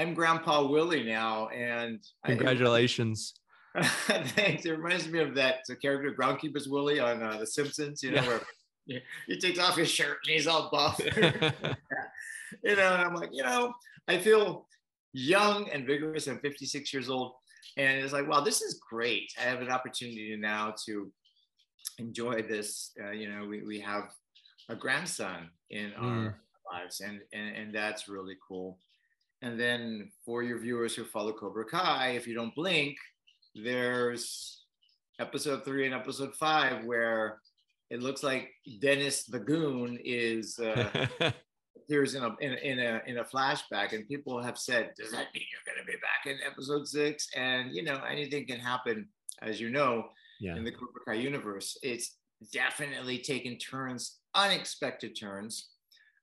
Speaker 6: I'm Grandpa Willie now, and
Speaker 1: congratulations.
Speaker 6: I, thanks. It reminds me of that character Groundskeeper's Willie on uh, The Simpsons. You know yeah. where he takes off his shirt and he's all buff. you know, and I'm like, you know, I feel young and vigorous. I'm 56 years old, and it's like, wow, this is great. I have an opportunity now to enjoy this. Uh, you know, we, we have a grandson in mm. our lives, and, and and that's really cool. And then for your viewers who follow Cobra Kai, if you don't blink, there's episode three and episode five where it looks like Dennis the Goon is uh, appears in a, in a in a in a flashback, and people have said, "Does that mean you're going to be back in episode six? And you know, anything can happen, as you know,
Speaker 1: yeah.
Speaker 6: in the Cobra Kai universe. It's definitely taken turns, unexpected turns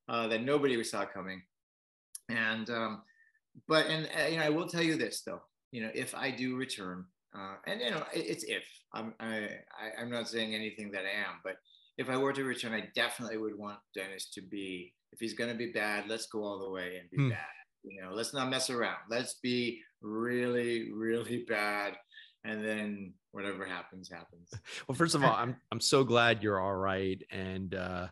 Speaker 6: uh, that nobody saw coming. And um, but and uh, you know, I will tell you this though. You know, if I do return, uh, and you know, it, it's if I'm I, I I'm not saying anything that I am, but if I were to return, I definitely would want Dennis to be. If he's going to be bad, let's go all the way and be hmm. bad. You know, let's not mess around. Let's be really, really bad and then whatever happens happens
Speaker 1: well first of all i'm i'm so glad you're all right and uh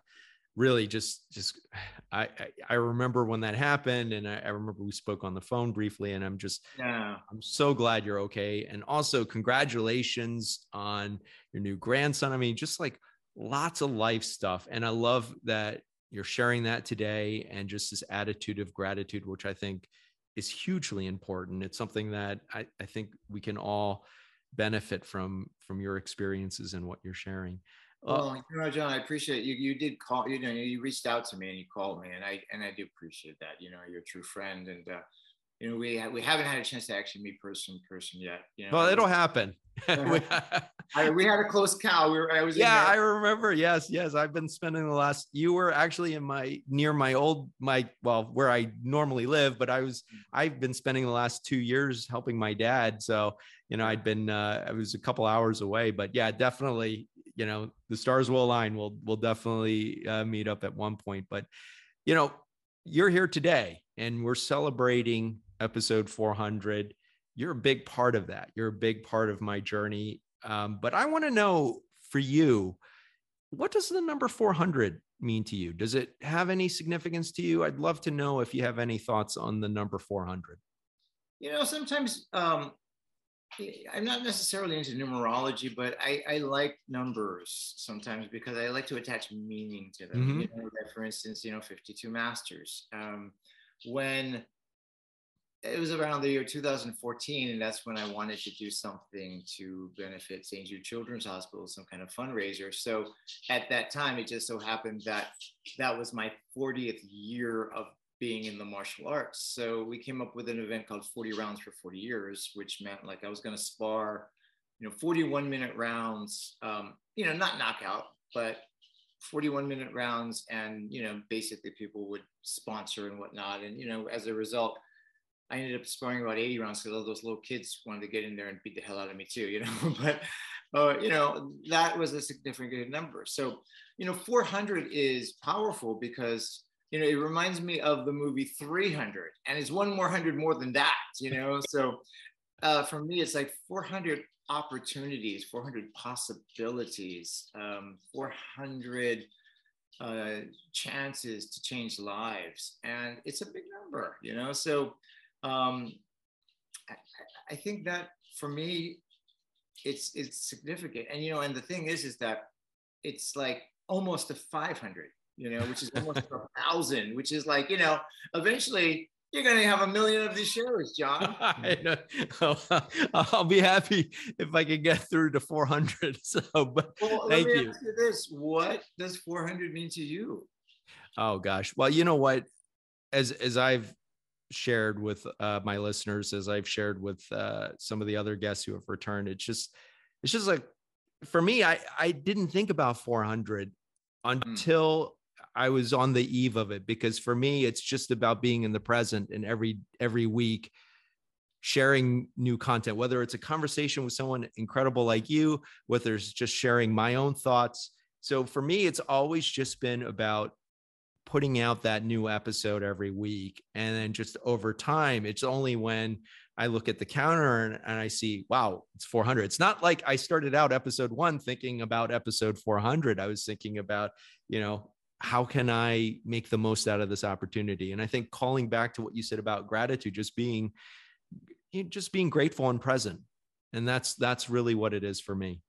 Speaker 1: really just just I, I, I remember when that happened and I, I, remember we spoke on the phone briefly and i'm just
Speaker 6: yeah.
Speaker 1: I'm so glad you're okay and also congratulations on your new grandson. I mean just like lots of life stuff and i love that you're sharing that today and just this attitude of gratitude which i think is hugely important. It's something that i, I think we can all benefit from from your experiences and what you're sharing
Speaker 6: well, you know, John, I appreciate you. You did call. You know, you reached out to me and you called me, and I and I do appreciate that. You know, you're a true friend, and uh, you know, we we haven't had a chance to actually meet person person yet. You know,
Speaker 1: well, it'll happen.
Speaker 6: I, we had a close cow. We were, I was.
Speaker 1: Yeah, I remember. Yes, yes. I've been spending the last. You were actually in my near my old my well where I normally live, but I was. Mm. I've been spending the last two years helping my dad. So you know, I'd been. Uh, I was a couple hours away, but yeah, definitely you know the stars will align. We'll we'll definitely uh, meet up at one point but you know you're here today and we're celebrating episode 400 you're a big part of that. You're a big part of my journey. Um, but i want to know for you what does the number 400 mean to you? Does it have any significance to you? I'd love to know if you have any thoughts on the number 400
Speaker 6: you know sometimes um, I'm not necessarily into numerology, but I, I, like numbers sometimes because I like to attach meaning to them. Mm-hmm. You know, like for instance, you know, 52 masters. Um, when it was around the year 2014, and that's when I wanted to do something to benefit St. Jude Children's Hospital, some kind of fundraiser. So at that time, it just so happened that that was my 40th year of being in the martial arts. So we came up with an event called 40 rounds for 40 years, which meant like I was going to spar, you know, 41 minute rounds, um, you know, not knockout, but 41 minute rounds. And, you know, basically people would sponsor and whatnot. And, you know, as a result, I ended up sparring about 80 rounds because all those little kids wanted to get in there and beat the hell out of me too, you know, but, uh, you know, that was a significant number. So, you know, 400 is powerful because you know, it reminds me of the movie 300, and it's one more hundred more than that, you know. So uh, for me, it's like 400 opportunities, 400 possibilities, um, 400 uh, chances to change lives, and it's a big number, you know. So um, I, I think that for me, it's it's significant, and you know, and the thing is, is that it's like almost a 500 you know, which is almost a thousand, which is like, you know, eventually you're going to have a million of these shares, John.
Speaker 1: I'll be happy if I can get through to 400. So, but well, thank you.
Speaker 6: you this: What does 400 mean to you?
Speaker 1: Oh gosh, well, you know what? As as I've shared with uh, my listeners, as I've shared with uh, some of the other guests who have returned, it's just it's just like for me, I I didn't think about 400 hmm. until I was on the eve of it because for me, it's just about being in the present and every every week sharing new content, whether it's a conversation with someone incredible like you, whether it's just sharing my own thoughts. So for me, it's always just been about putting out that new episode every week. And then just over time, it's only when I look at the counter and, and, I see, wow, it's 400. It's not like I started out episode one thinking about episode 400. I was thinking about, you know, how can I make the most out of this opportunity? And I think calling back to what you said about gratitude, just being just being grateful and present. And that's that's really what it is for me.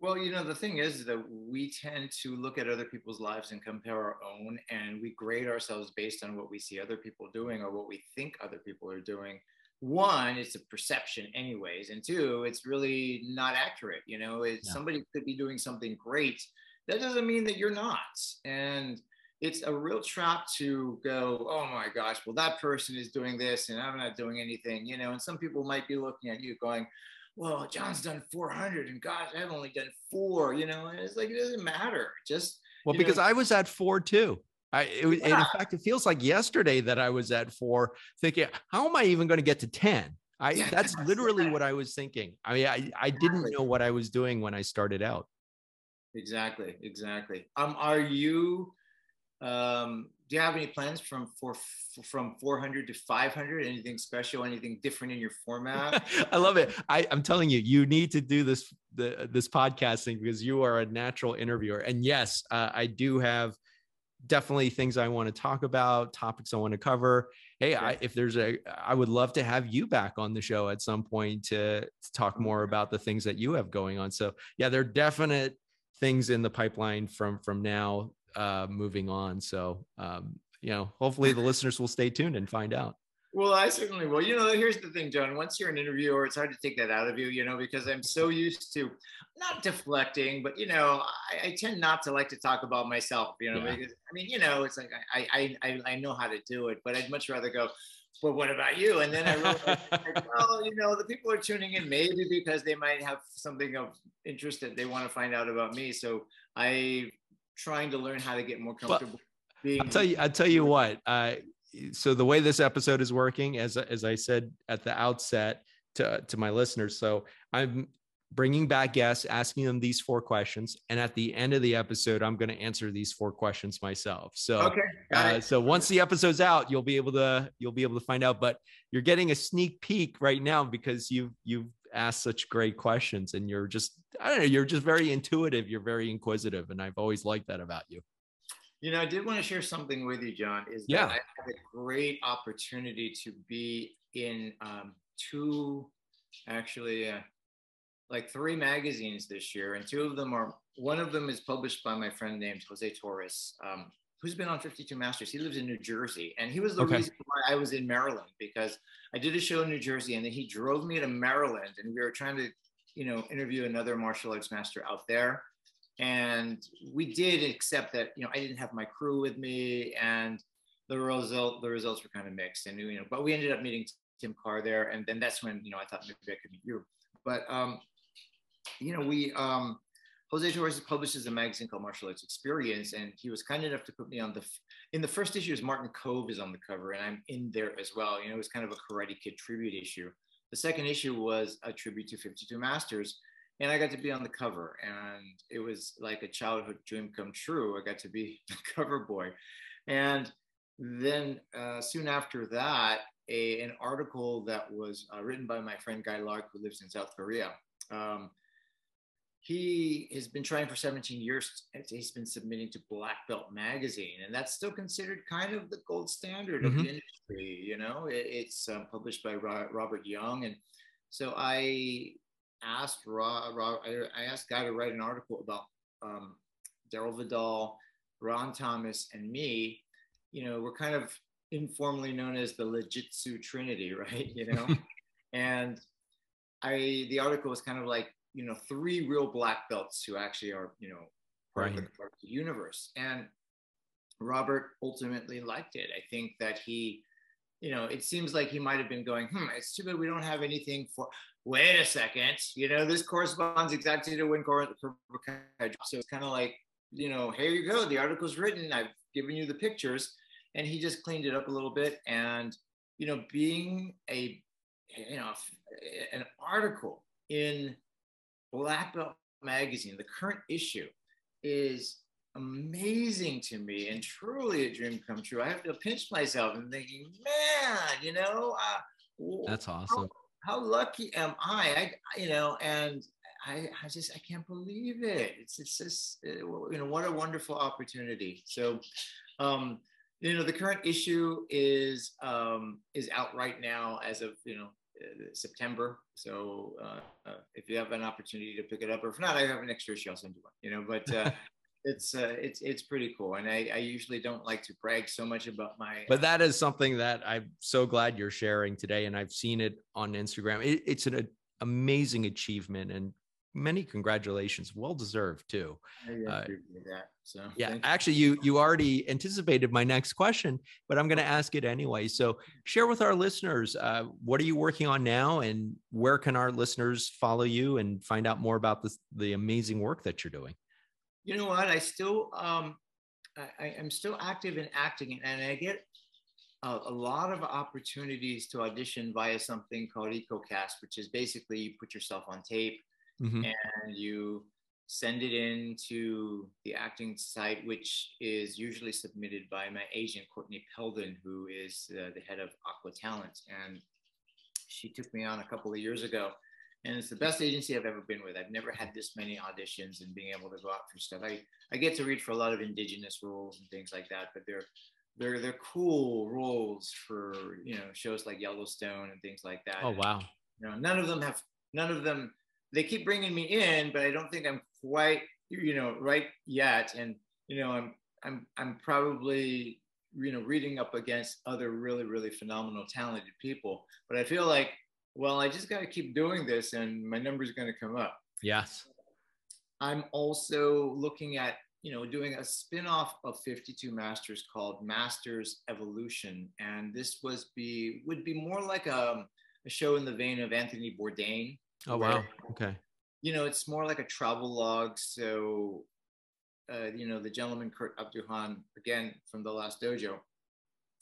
Speaker 6: Well, you know, the thing is that we tend to look at other people's lives and compare our own, and we grade ourselves based on what we see other people doing or what we think other people are doing. One, it's a perception, anyways, and two, it's really not accurate. You know, yeah. somebody could be doing something great, that doesn't mean that you're not. And it's a real trap to go, oh my gosh, well, that person is doing this and I'm not doing anything, you know. And some people might be looking at you going, well, John's done 400 and gosh, I've only done four, you know. And it's like, it doesn't matter. Just,
Speaker 1: well, because know, I was at four too. I, it, yeah. in fact, it feels like yesterday that I was at four, thinking, how am I even going to get to 10? I, yeah, that's literally what I was thinking. I mean, I, I didn't know what I was doing when I started out.
Speaker 6: Exactly, exactly. Um, are you? Um, do you have any plans from for from 400 to 500? Anything special? Anything different in your format?
Speaker 1: I love it. I, I'm telling you, you need to do this the, this podcasting because you are a natural interviewer. And yes, uh, I do have definitely things I want to talk about, topics I want to cover. Hey, I, if there's a, I would love to have you back on the show at some point to, to talk more about the things that you have going on. So yeah, there are definite things in the pipeline from from now uh, moving on. So um, you know, hopefully the listeners will stay tuned and find out.
Speaker 6: Well, I certainly will. You know, here's the thing, John. Once you're an interviewer, it's hard to take that out of you, you know, because I'm so used to not deflecting, but you know, I, I tend not to like to talk about myself, you know, yeah. because I mean, you know, it's like I, I I know how to do it, but I'd much rather go, well, what about you? And then I realized, like, well, you know, the people are tuning in maybe because they might have something of interest that they want to find out about me. So I'm trying to learn how to get more comfortable.
Speaker 1: But being I'll tell you, I'll tell you what, uh, so the way this episode is working, as as I said at the outset to to my listeners, so I'm bringing back guests, asking them these four questions, and at the end of the episode, I'm going to answer these four questions myself. So,
Speaker 6: okay, uh,
Speaker 1: so once the episode's out, you'll be able to you'll be able to find out. But you're getting a sneak peek right now because you've you've asked such great questions, and you're just I don't know, you're just very intuitive. You're very inquisitive, and I've always liked that about you.
Speaker 6: You know, I did want to share something with you, John. Is
Speaker 1: yeah.
Speaker 6: that I had a great opportunity to be in um, two, actually, uh, like three magazines this year, and two of them are. One of them is published by my friend named Jose Torres, um, who's been on 52 Masters. He lives in New Jersey, and he was the okay. reason why I was in Maryland because I did a show in New Jersey, and then he drove me to Maryland, and we were trying to, you know, interview another martial arts master out there and we did accept that you know I didn't have my crew with me, and the result the results were kind of mixed, and you know, but we ended up meeting Tim Carr there, and then that's when you know I thought maybe I could meet you, but um, you know we um. Jose Torres publishes a magazine called Martial Arts Experience, and he was kind enough to put me on the. In the first issue, is Martin Kove is on the cover, and I'm in there as well. You know, it was kind of a Karate Kid tribute issue. The second issue was a tribute to 52 Masters, and I got to be on the cover, and it was like a childhood dream come true. I got to be the cover boy, and then uh, soon after that, a, an article that was uh, written by my friend Guy Lark, who lives in South Korea. Um, he has been trying for 17 years. He's been submitting to Black Belt Magazine, and that's still considered kind of the gold standard mm-hmm. of the industry. You know, it, it's um, published by Robert Young, and so I asked Rob, Rob I asked Guy to write an article about um, Daryl Vidal, Ron Thomas, and me. You know, we're kind of informally known as the Legitsu Trinity, right? You know, and I the article was kind of like you know three real black belts who actually are you know part, right. of, the, part of the universe, and Robert ultimately liked it. I think that he you know, it seems like he might have been going, hmm, it's too bad we don't have anything for, wait a second, you know, this corresponds exactly to when Corinth. So it's kind of like, you know, here you go, the article's written, I've given you the pictures. And he just cleaned it up a little bit. And, you know, being a, you know, an article in Black Belt magazine, the current issue is amazing to me and truly a dream come true. I have to pinch myself and thinking, man, you know, uh,
Speaker 1: that's awesome.
Speaker 6: How, how, lucky am I? I, you know, and I, I just, I can't believe it. It's, it's just, uh, you know, what a wonderful opportunity. So, um, you know, the current issue is, um, is out right now as of, you know, September. So uh, uh, if you have an opportunity to pick it up, or if not, I have an extra issue. I'll send you one. You know, but uh, it's uh, it's it's pretty cool and I, I usually don't like to brag so much about my
Speaker 1: but that is something that i'm so glad you're sharing today and i've seen it on instagram it, it's an a, amazing achievement and many congratulations. Well deserved too.
Speaker 6: Uh, that, so
Speaker 1: yeah actually you you already anticipated my next question but i'm going to ask it anyway. So share with our listeners uh, what are you working on now and where can our listeners follow you and find out more about this the amazing work that you're doing?
Speaker 6: You know what? I still, um, I, am still active in acting, and I get a, a, lot of opportunities to audition via something called EcoCast, which is basically you put yourself on tape mm-hmm. and you send it in to the acting site, which is usually submitted by my agent, Courtney Peldon, who is uh, the head of Aqua Talent. And she took me on a couple of years ago and it's the best agency I've ever been with. I've never had this many auditions and being able to go out for stuff. I, I get to read for a lot of indigenous roles and things like that, but they're they're they're cool roles for you know shows like Yellowstone and things like that.
Speaker 1: Oh wow!
Speaker 6: You know, none of them have none of them. They keep bringing me in, but I don't think I'm quite you know right yet. And you know, I'm I'm I'm probably you know reading up against other really really phenomenal talented people. But I feel like well, I just got to keep doing this, and my number's going to come up.
Speaker 1: Yes.
Speaker 6: I'm also looking at you know, doing a spin-off of 52 Masters called Masters Evolution. And this was be would be more like a, a show in the vein of Anthony Bourdain.
Speaker 1: Oh wow. Okay.
Speaker 6: You know, it's more like a travel log. So uh, you know, the gentleman Kurt Abduhan, again from the last dojo,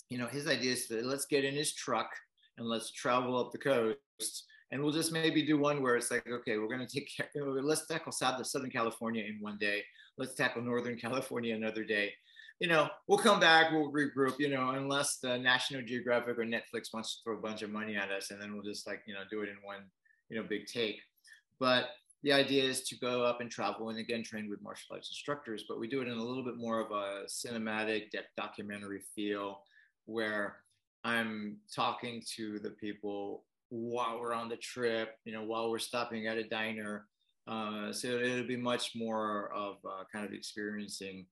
Speaker 6: you know, his idea is that let's get in his truck and let's travel up the coast and we'll just maybe do one where it's like, okay, we're going to take care, you know, let's tackle South, Southern California in one day. Let's tackle Northern California another day. You know, we'll come back, we'll regroup, you know, unless the National Geographic or Netflix wants to throw a bunch of money at us and then we'll just like, you know, do it in one, you know, big take. But the idea is to go up and travel and again train with martial arts instructors, but we do it in a little bit more of a cinematic documentary feel where I'm talking to the people while we're on the trip, you know, while we're stopping at a diner. Uh, so it'll be much more of uh, kind of experiencing,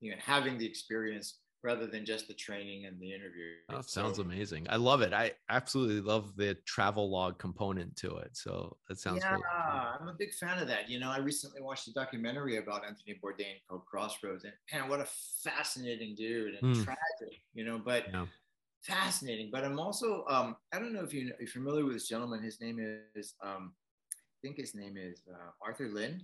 Speaker 6: you know, having the experience rather than just the training and the interview.
Speaker 1: That sounds so, amazing. I love it. I absolutely love the travel log component to it. So that sounds
Speaker 6: yeah, great. I'm a big fan of that. You know, I recently watched a documentary about Anthony Bourdain called Crossroads, and man, what a fascinating dude and mm. tragic. You know, but yeah fascinating. But I'm also um, I don't know if you are familiar with this gentleman. His name is um, I think his name is uh, Arthur Lynn,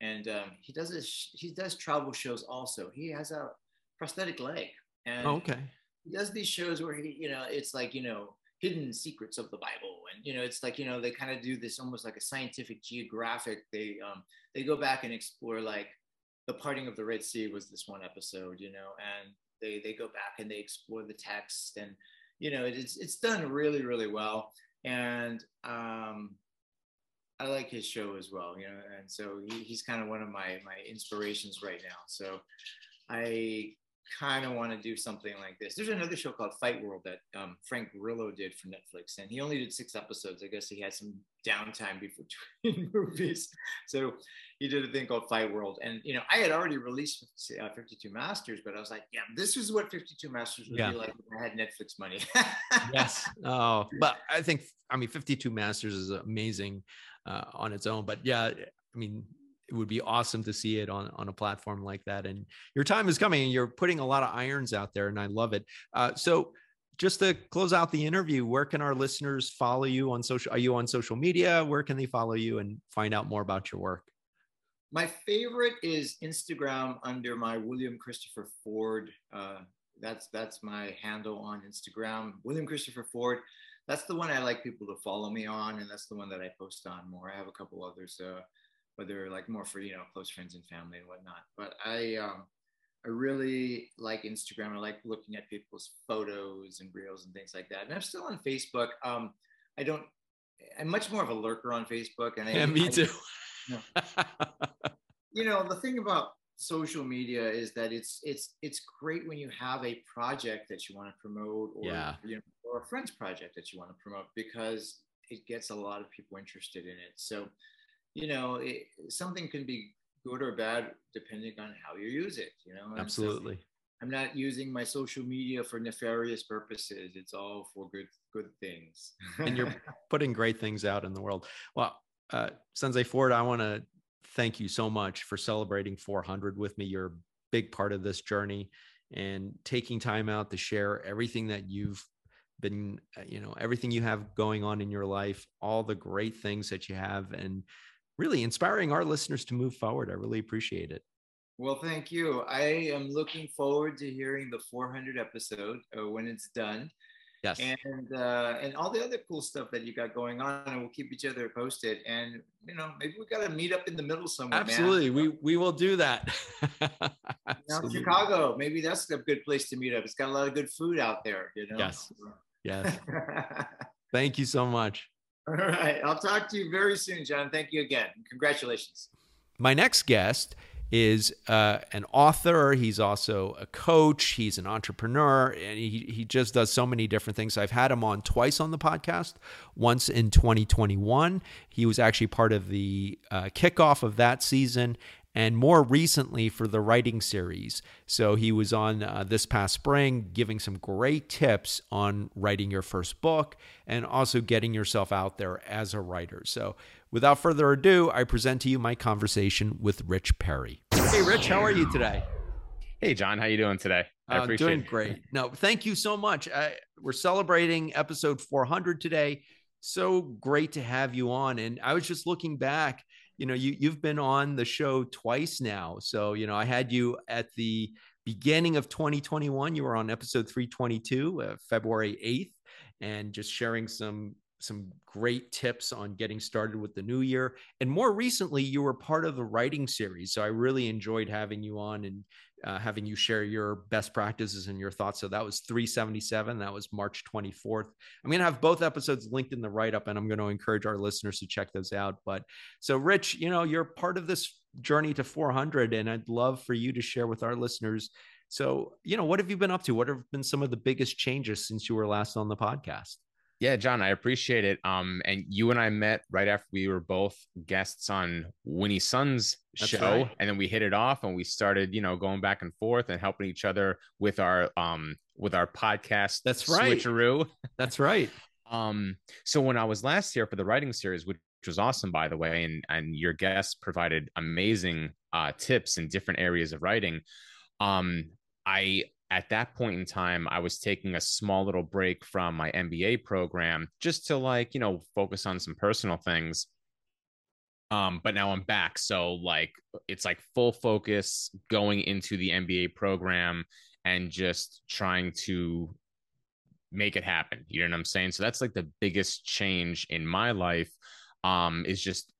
Speaker 6: and um, he does this. He does travel shows also. He has a prosthetic leg, and
Speaker 1: oh, okay.
Speaker 6: he does these shows where he you know it's like you know hidden secrets of the Bible, and you know it's like you know they kind of do this almost like a scientific geographic. They um they go back and explore like the parting of the Red Sea was this one episode, you know, and they they go back and they explore the text and you know it's it's done really really well and um I like his show as well, you know, and so he, he's kind of one of my my inspirations right now. So I kind of want to do something like this. There's another show called Fight World that um, Frank Grillo did for Netflix, and he only did six episodes. I guess he had some downtime between movies, so he did a thing called Fight World. And you know, I had already released uh, 52 Masters, but I was like, yeah, this is what 52 Masters would yeah. be like if I had Netflix money.
Speaker 1: yes. Oh, but I think I mean 52 Masters is amazing uh, on its own. But yeah, I mean, it would be awesome to see it on on a platform like that. And your time is coming, and you're putting a lot of irons out there, and I love it. Uh, so just to close out the interview, where can our listeners follow you on social? Are you on social media? Where can they follow you and find out more about your work?
Speaker 6: My favorite is Instagram under my William Christopher Ford. Uh, that's that's my handle on Instagram, William Christopher Ford. That's the one I like people to follow me on, and that's the one that I post on more. I have a couple others, uh, but they're like more for you know close friends and family and whatnot. But I um, I really like Instagram. I like looking at people's photos and reels and things like that. And I'm still on Facebook. Um, I don't. I'm much more of a lurker on Facebook, and I,
Speaker 1: yeah, me
Speaker 6: I,
Speaker 1: too.
Speaker 6: you know, the thing about social media is that it's it's it's great when you have a project that you want to promote or
Speaker 1: yeah.
Speaker 6: you know, or a friend's project that you want to promote because it gets a lot of people interested in it. So, you know, it, something can be good or bad depending on how you use it. You know,
Speaker 1: absolutely. So
Speaker 6: I'm not using my social media for nefarious purposes. It's all for good good things.
Speaker 1: and you're putting great things out in the world. Well, uh, Sensei Ford, I want to thank you so much for celebrating 400 with me. You're a big part of this journey and taking time out to share everything that you've been, uh, you know, everything you have going on in your life, all the great things that you have, and really inspiring our listeners to move forward. I really appreciate it.
Speaker 6: Well, thank you. I am looking forward to hearing the 400 episode uh, when it's done.
Speaker 1: Yes.
Speaker 6: And uh, and all the other cool stuff that you got going on, and we'll keep each other posted. And you know, maybe we got to meet up in the middle somewhere.
Speaker 1: Absolutely, man. we we will do that.
Speaker 6: now, Chicago, maybe that's a good place to meet up. It's got a lot of good food out there. You know.
Speaker 1: Yes. Yes. Thank you so much.
Speaker 6: All right. I'll talk to you very soon, John. Thank you again. Congratulations.
Speaker 1: My next guest is uh, an author. He's also a coach. He's an entrepreneur, and he he just does so many different things. I've had him on twice on the podcast. Once in 2021, he was actually part of the uh, kickoff of that season, and more recently for the writing series. So he was on uh, this past spring giving some great tips on writing your first book and also getting yourself out there as a writer. So without further ado, I present to you my conversation with Rich Perry. Hey, Rich, how are you today?
Speaker 7: Hey, John, how you doing today?
Speaker 1: I uh, appreciate doing it. great. No, thank you so much. I, we're celebrating episode 400 today. So great to have you on. And I was just looking back you know you you've been on the show twice now so you know i had you at the beginning of 2021 you were on episode 322 uh, february 8th and just sharing some some great tips on getting started with the new year and more recently you were part of the writing series so i really enjoyed having you on and uh, having you share your best practices and your thoughts. So that was 377. That was March 24th. I'm going to have both episodes linked in the write up, and I'm going to encourage our listeners to check those out. But so, Rich, you know, you're part of this journey to 400, and I'd love for you to share with our listeners. So, you know, what have you been up to? What have been some of the biggest changes since you were last on the podcast?
Speaker 7: Yeah, John, I appreciate it. Um, and you and I met right after we were both guests on Winnie Sun's show, right. and then we hit it off, and we started, you know, going back and forth and helping each other with our um with our podcast.
Speaker 1: That's right,
Speaker 7: switcheroo.
Speaker 1: That's right.
Speaker 7: um, so when I was last here for the writing series, which was awesome, by the way, and and your guests provided amazing uh, tips in different areas of writing. Um, I at that point in time, I was taking a small little break from my MBA program just to like, you know, focus on some personal things. Um, but now I'm back. So like it's like full focus going into the MBA program and just trying to make it happen. You know what I'm saying? So that's like the biggest change in my life. Um, is just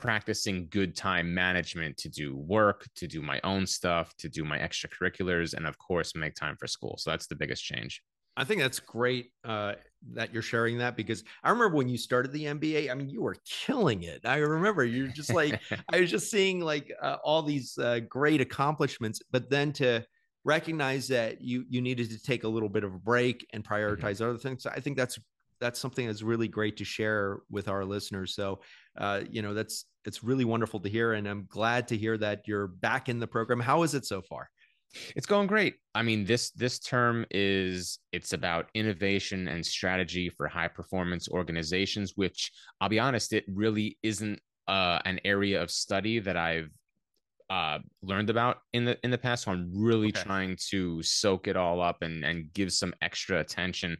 Speaker 7: practicing good time management to do work, to do my own stuff, to do my extracurriculars, and of course, make time for school. So that's the biggest change.
Speaker 1: I think that's great uh, that you're sharing that because I remember when you started the MBA. I mean, you were killing it. I remember you're just like I was just seeing like uh, all these uh, great accomplishments, but then to recognize that you you needed to take a little bit of a break and mm-hmm. prioritize mm-hmm. other things. I think that's that's something that's really great to share with our listeners. So, uh, you know, that's it's really wonderful to hear, and I'm glad to hear that you're back in the program. How is it so far?
Speaker 7: It's going great. I mean, this this term is it's about innovation and strategy for high performance organizations, which I'll be honest, it really isn't uh, an area of study that I've uh, learned about in the in the past. So I'm really okay. trying to soak it all up and and give some extra attention.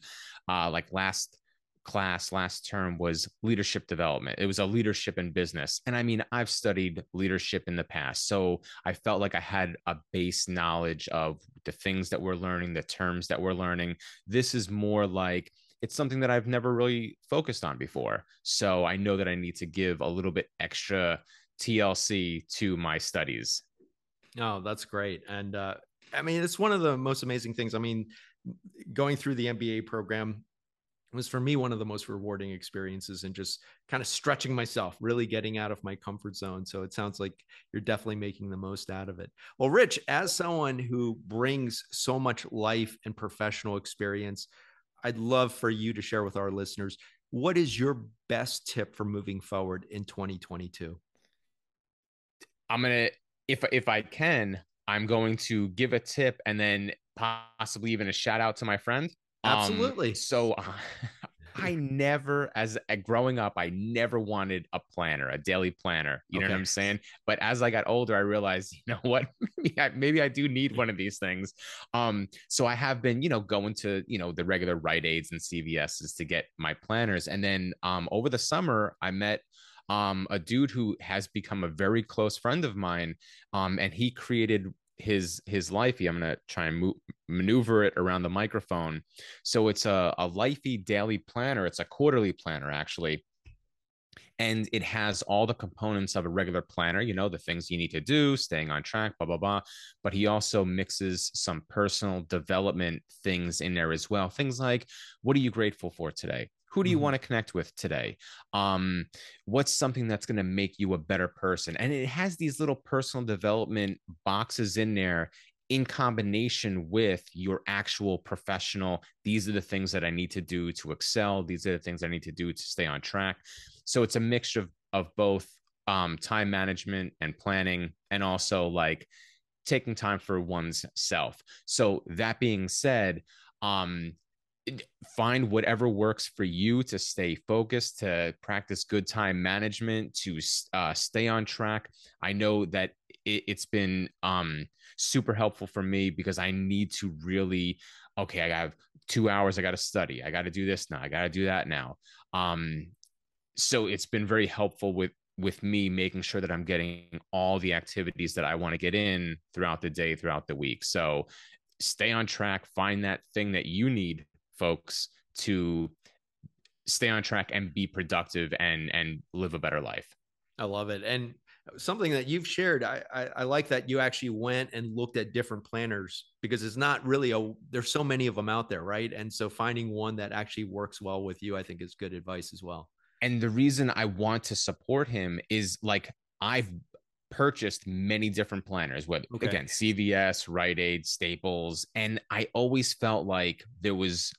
Speaker 7: Uh, like last class last term was leadership development. It was a leadership in business. And I mean, I've studied leadership in the past. So I felt like I had a base knowledge of the things that we're learning, the terms that we're learning. This is more like it's something that I've never really focused on before. So I know that I need to give a little bit extra TLC to my studies.
Speaker 1: Oh, that's great. And uh, I mean, it's one of the most amazing things. I mean, going through the MBA program, was for me one of the most rewarding experiences and just kind of stretching myself, really getting out of my comfort zone. So it sounds like you're definitely making the most out of it. Well, Rich, as someone who brings so much life and professional experience, I'd love for you to share with our listeners what is your best tip for moving forward in 2022?
Speaker 7: I'm going to if if I can, I'm going to give a tip and then possibly even a shout out to my friend
Speaker 1: Absolutely.
Speaker 7: Um, so uh, I never, as uh, growing up, I never wanted a planner, a daily planner. You okay. know what I'm saying? But as I got older, I realized, you know what? maybe, I, maybe I do need one of these things. Um, so I have been, you know, going to, you know, the regular Rite Aids and CVS's to get my planners. And then um, over the summer, I met um, a dude who has become a very close friend of mine. Um, and he created his his lifey i'm to try and move, maneuver it around the microphone. So it's a, a lifey daily planner it's a quarterly planner actually. And it has all the components of a regular planner you know the things you need to do staying on track blah blah blah. But he also mixes some personal development things in there as well. Things like what are you grateful for today who do you mm-hmm. want to connect with today? Um what's something that's going to make you a better person? And it has these little personal development boxes in there in combination with your actual professional these are the things that i need to do to excel. These are the things i need to do to stay on track. So it's a mixture of, of both um, time management and planning and also like taking time for one's self. So that being said um find whatever works for you to stay focused to practice good time management to uh, stay on track. I know that it, has been um, super helpful for me because i need to really okay i have two hours i got to study. I got to do this now. I got to do that now. Um, so it's been very helpful with with me making sure that i'm getting all the activities that i want to get in throughout the day throughout the week. So stay on track. Find that thing that you need folks to stay on track and be productive and and live a better life.
Speaker 1: I love it. And something that you've shared, I, I, I like that you actually went and looked at different planners because it's not really a there's so many of them out there, right? And so finding one that actually works well with you, I think is good advice as well.
Speaker 7: And the reason I want to support him is like I've purchased many different planners, whether okay. again, CVS, Rite Aid, Staples, and I always felt like there was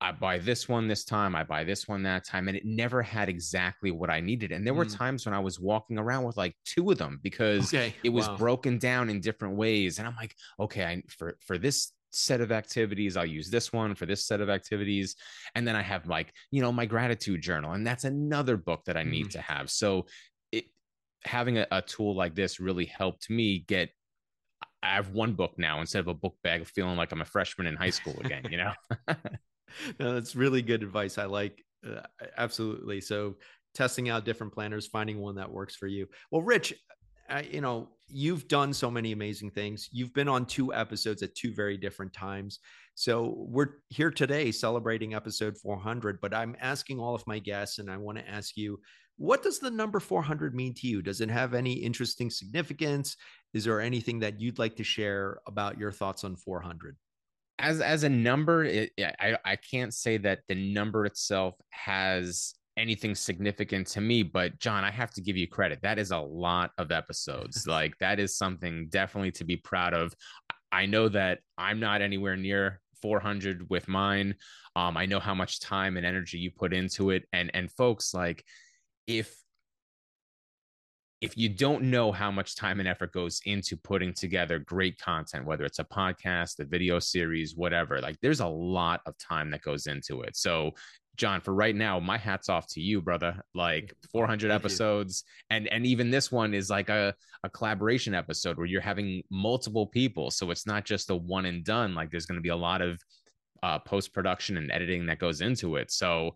Speaker 7: I buy this one this time, I buy this one that time, and it never had exactly what I needed. And there were mm. times when I was walking around with like two of them because okay. it was wow. broken down in different ways. And I'm like, okay, I, for for this set of activities, I'll use this one for this set of activities, and then I have like you know my gratitude journal, and that's another book that I need mm. to have. So it having a, a tool like this really helped me get I have one book now instead of a book bag, feeling like I'm a freshman in high school again, you know?
Speaker 1: no, that's really good advice. I like uh, absolutely. So testing out different planners, finding one that works for you. Well, Rich, I, you know, you've done so many amazing things. You've been on two episodes at two very different times. So we're here today celebrating episode 400, but I'm asking all of my guests, and I want to ask you, what does the number 400 mean to you? Does it have any interesting significance? Is there anything that you'd like to share about your thoughts on 400?
Speaker 7: As as a number, it, I I can't say that the number itself has anything significant to me but john i have to give you credit. That is a lot of episodes. Like that is something definitely to be proud of. I know that i'm not anywhere near 400 with mine. Um i know how much time and energy you put into it. And and folks like if if you don't know how much time and effort goes into putting together great content, whether it's a podcast, a video series, whatever, like there's a lot of time that goes into it. So, John, for right now, my hat's off to you, brother. Like 400 Thank episodes, and and even this one is like a a collaboration episode where you're having multiple people, so it's not just a one and done. Like there's going to be a lot of uh, post production and editing that goes into it. So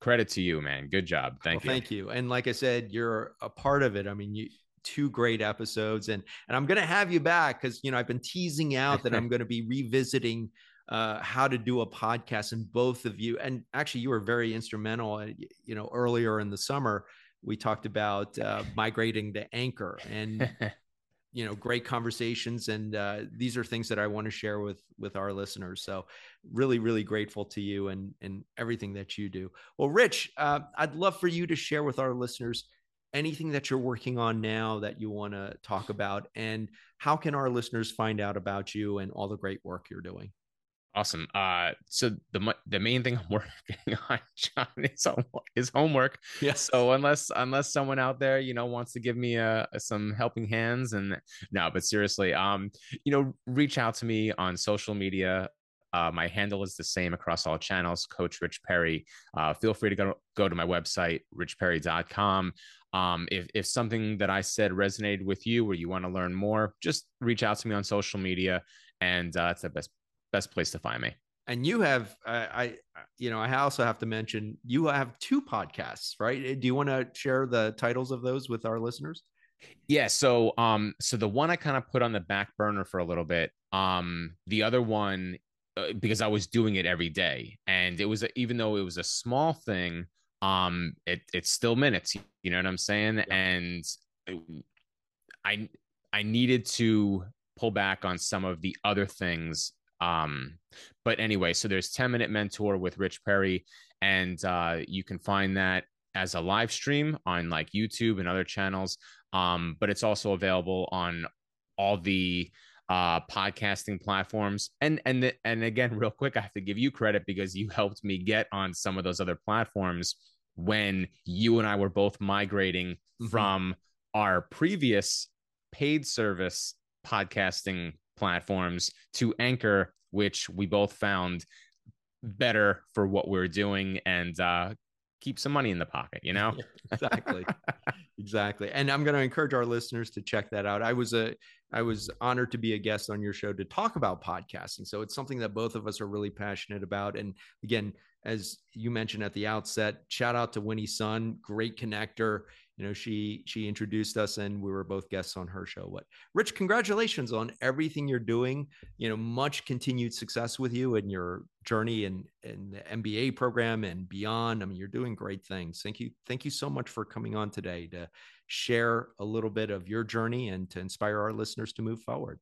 Speaker 7: credit to you, man. Good job. Thank
Speaker 1: well,
Speaker 7: you.
Speaker 1: Thank you. And like I said, you're a part of it. I mean, you two great episodes and and I'm going to have you back cuz you know, I've been teasing out that I'm going to be revisiting uh, how to do a podcast and both of you and actually you were very instrumental uh, you know earlier in the summer we talked about uh, migrating to anchor and you know great conversations and uh, these are things that i want to share with with our listeners. So really really grateful to you and and everything that you do. Well rich uh, i'd love for you to share with our listeners anything that you're working on now that you want to talk about and how can our listeners find out about you and all the great work you're doing
Speaker 7: Awesome. Uh, so the the main thing I'm working on, John, is is homework.
Speaker 1: Yes.
Speaker 7: So unless unless someone out there, you know, wants to give me uh, some helping hands, and no, but seriously, um, you know, reach out to me on social media. Uh, my handle is the same across all channels, Coach Rich Perry. Uh, feel free to go go to my website, richperry.com. Um, if if something that I said resonated with you, or you want to learn more, just reach out to me on social media, and uh, that's the best best place to find me.
Speaker 1: And you have, uh, I, you know, I also have to mention you have two podcasts, right? Do you want to share the titles of those with our listeners?
Speaker 7: Yeah. So, um, so the one I kind of put on the back burner for a little bit. Um, the other one, uh, because I was doing it every day, and it was a, even though it was a small thing, um, it it's still minutes. You know what I'm saying? Yeah. And I I needed to pull back on some of the other things Um, but anyway, so there's 10 minute mentor with Rich Perry, and uh, you can find that as a live stream on like YouTube and other channels. Um, but it's also available on all the uh podcasting platforms and and the, and again real quick i have to give you credit because you helped me get on some of those other platforms when you and i were both migrating mm-hmm. from our previous paid service podcasting platforms to anchor which we both found better for what we're doing and uh keep some money in the pocket, you know?
Speaker 1: exactly. exactly. And I'm going to encourage our listeners to check that out. I was a I was honored to be a guest on your show to talk about podcasting. So it's something that both of us are really passionate about. And again, as you mentioned at the outset, shout out to Winnie Sun, great connector you know she she introduced us and we were both guests on her show. What rich congratulations on everything you're doing you know much continued success with you and your journey and in the mba program and beyond. I mean you're doing great things. Thank you thank you so much for coming on today to share a little bit of your journey and to inspire our listeners to move forward.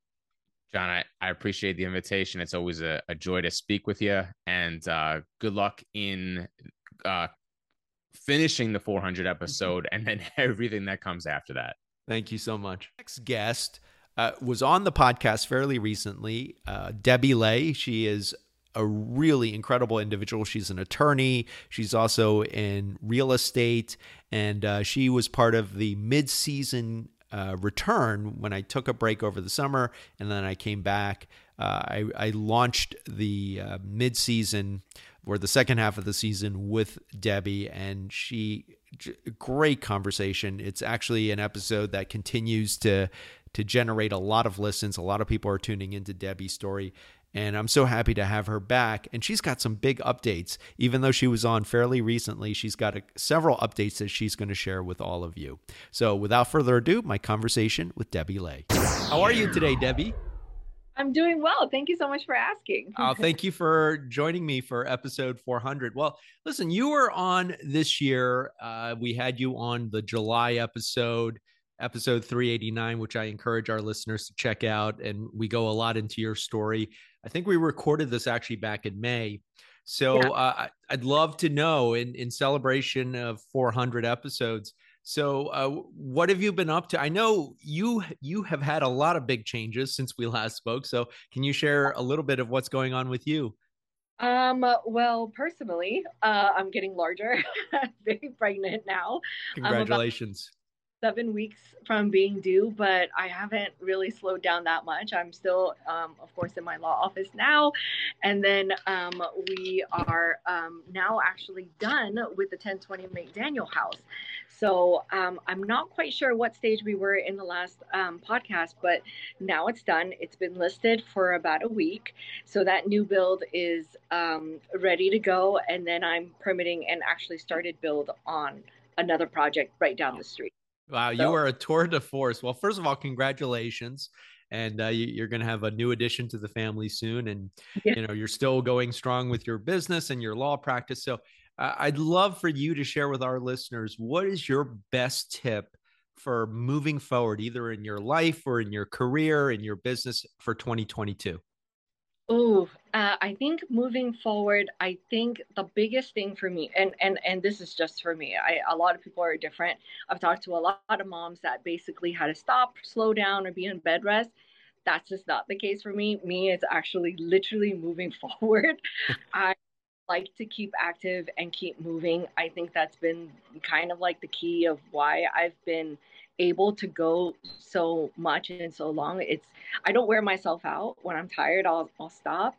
Speaker 7: John, I, I appreciate the invitation. It's always a, a joy to speak with you, and uh, good luck in uh, finishing the 400 episode and then everything that comes after that.
Speaker 1: Thank you so much. Next guest uh, was on the podcast fairly recently, uh, Debbie Lay. She is a really incredible individual. She's an attorney. She's also in real estate, and uh, she was part of the mid-season uh, return when I took a break over the summer, and then I came back. Uh, I, I, launched the uh, mid-season or the second half of the season with Debbie, and she great conversation. It's actually an episode that continues to to generate a lot of listens. A lot of people are tuning into Debbie's story. And I'm so happy to have her back. And she's got some big updates. Even though she was on fairly recently, she's got a, several updates that she's going to share with all of you. So without further ado, my conversation with Debbie Lay. How are you today, Debbie?
Speaker 8: I'm doing well. Thank you so much for asking.
Speaker 1: uh, thank you for joining me for episode 400. Well, listen, you were on this year. Uh, we had you on the July episode, episode 389, which I encourage our listeners to check out. And we go a lot into your story. I think we recorded this actually back in May. So yeah. uh, I'd love to know in, in celebration of 400 episodes so, uh, what have you been up to? I know you you have had a lot of big changes since we last spoke. So, can you share a little bit of what's going on with you?
Speaker 8: Um, well, personally, uh, I'm getting larger, very pregnant now.
Speaker 1: Congratulations
Speaker 8: seven weeks from being due, but I haven't really slowed down that much. I'm still, um, of course, in my law office now. And then um, we are um, now actually done with the 1020 McDaniel house. So um, I'm not quite sure what stage we were in the last um, podcast, but now it's done. It's been listed for about a week. So that new build is um, ready to go. And then I'm permitting and actually started build on another project right down the street.
Speaker 1: Wow, so, you are a tour de force. Well, first of all, congratulations. And uh, you, are going to have a new addition to the family soon. And, yeah. you know, you're still going strong with your business and your law practice. So uh, I'd love for you to share with our listeners what is your best tip for moving forward, either in your life or in your career, in your business for 2022?
Speaker 8: Oh, uh, I think moving forward, I think the biggest thing for me, and and and this is just for me. I a lot of people are different. I've talked to a lot of moms that basically had to stop, slow down, or be in bed rest. That's just not the case for me. Me, it's actually literally moving forward. I like to keep active and keep moving. I think that's been kind of like the key of why I've been able to go so much and so long. It's I don't wear myself out. When I'm tired, I'll I'll stop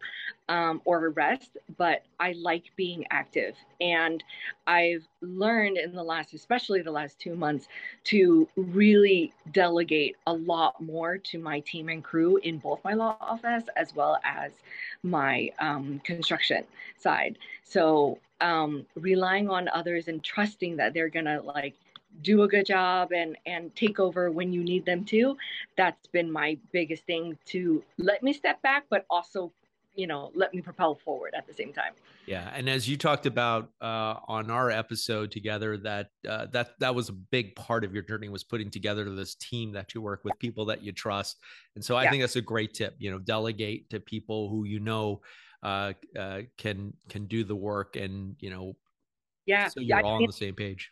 Speaker 8: um, or rest. But I like being active, and I've learned in the last, especially the last two months, to really delegate a lot more to my team and crew in both my law office as well as my um, construction side. So um, relying on others and trusting that they're gonna like do a good job and and take over when you need them to that's been my biggest thing to let me step back but also you know let me propel forward at the same time.
Speaker 1: Yeah and as you talked about uh, on our episode together that uh, that that was a big part of your journey was putting together this team that you work with people that you trust. And so i yeah. think that's a great tip you know delegate to people who you know uh, uh can can do the work and you know
Speaker 8: yeah
Speaker 1: so you're
Speaker 8: yeah,
Speaker 1: all on the same page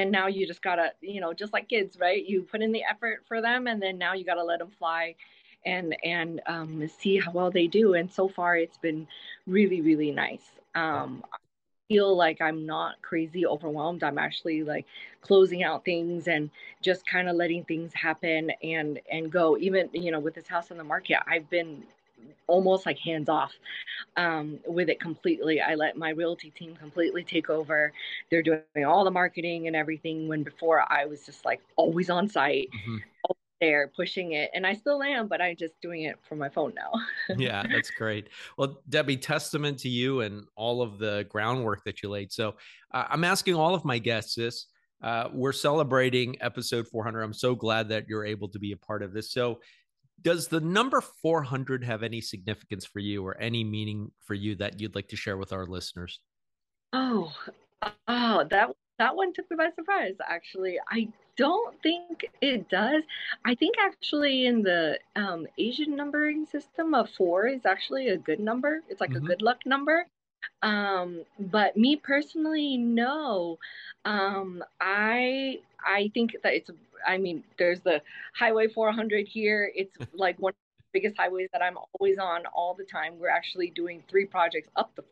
Speaker 8: and now you just gotta you know just like kids right you put in the effort for them and then now you gotta let them fly and and um, see how well they do. And so far, it's been really really nice. Um, I feel like I'm not crazy overwhelmed. I'm actually like closing out things and just kind of letting things happen and and go. Even you know with this house on the market, I've been almost like hands off um, with it completely. I let my realty team completely take over. They're doing all the marketing and everything. When before I was just like always on site, mm-hmm. there pushing it. And i still am but i'm just doing it from my phone now.
Speaker 1: Yeah that's great. Well debbie testament to you and all of the groundwork that you laid. So uh, i'm asking all of my guests this. Uh, we're celebrating episode 400 i'm so glad that you're able to be a part of this. So does the number 400 have any significance for you or any meaning for you that you'd like to share with our listeners?
Speaker 8: Oh oh that that one took me by surprise actually. I don't think it does. I think actually in the um, asian numbering system a four is actually a good number. It's like mm-hmm. a good luck number um, but me personally no um, i i think that it's i mean there's the highway 400 here it's like one of the biggest highways that I'm always on all the time. We're actually doing three projects up the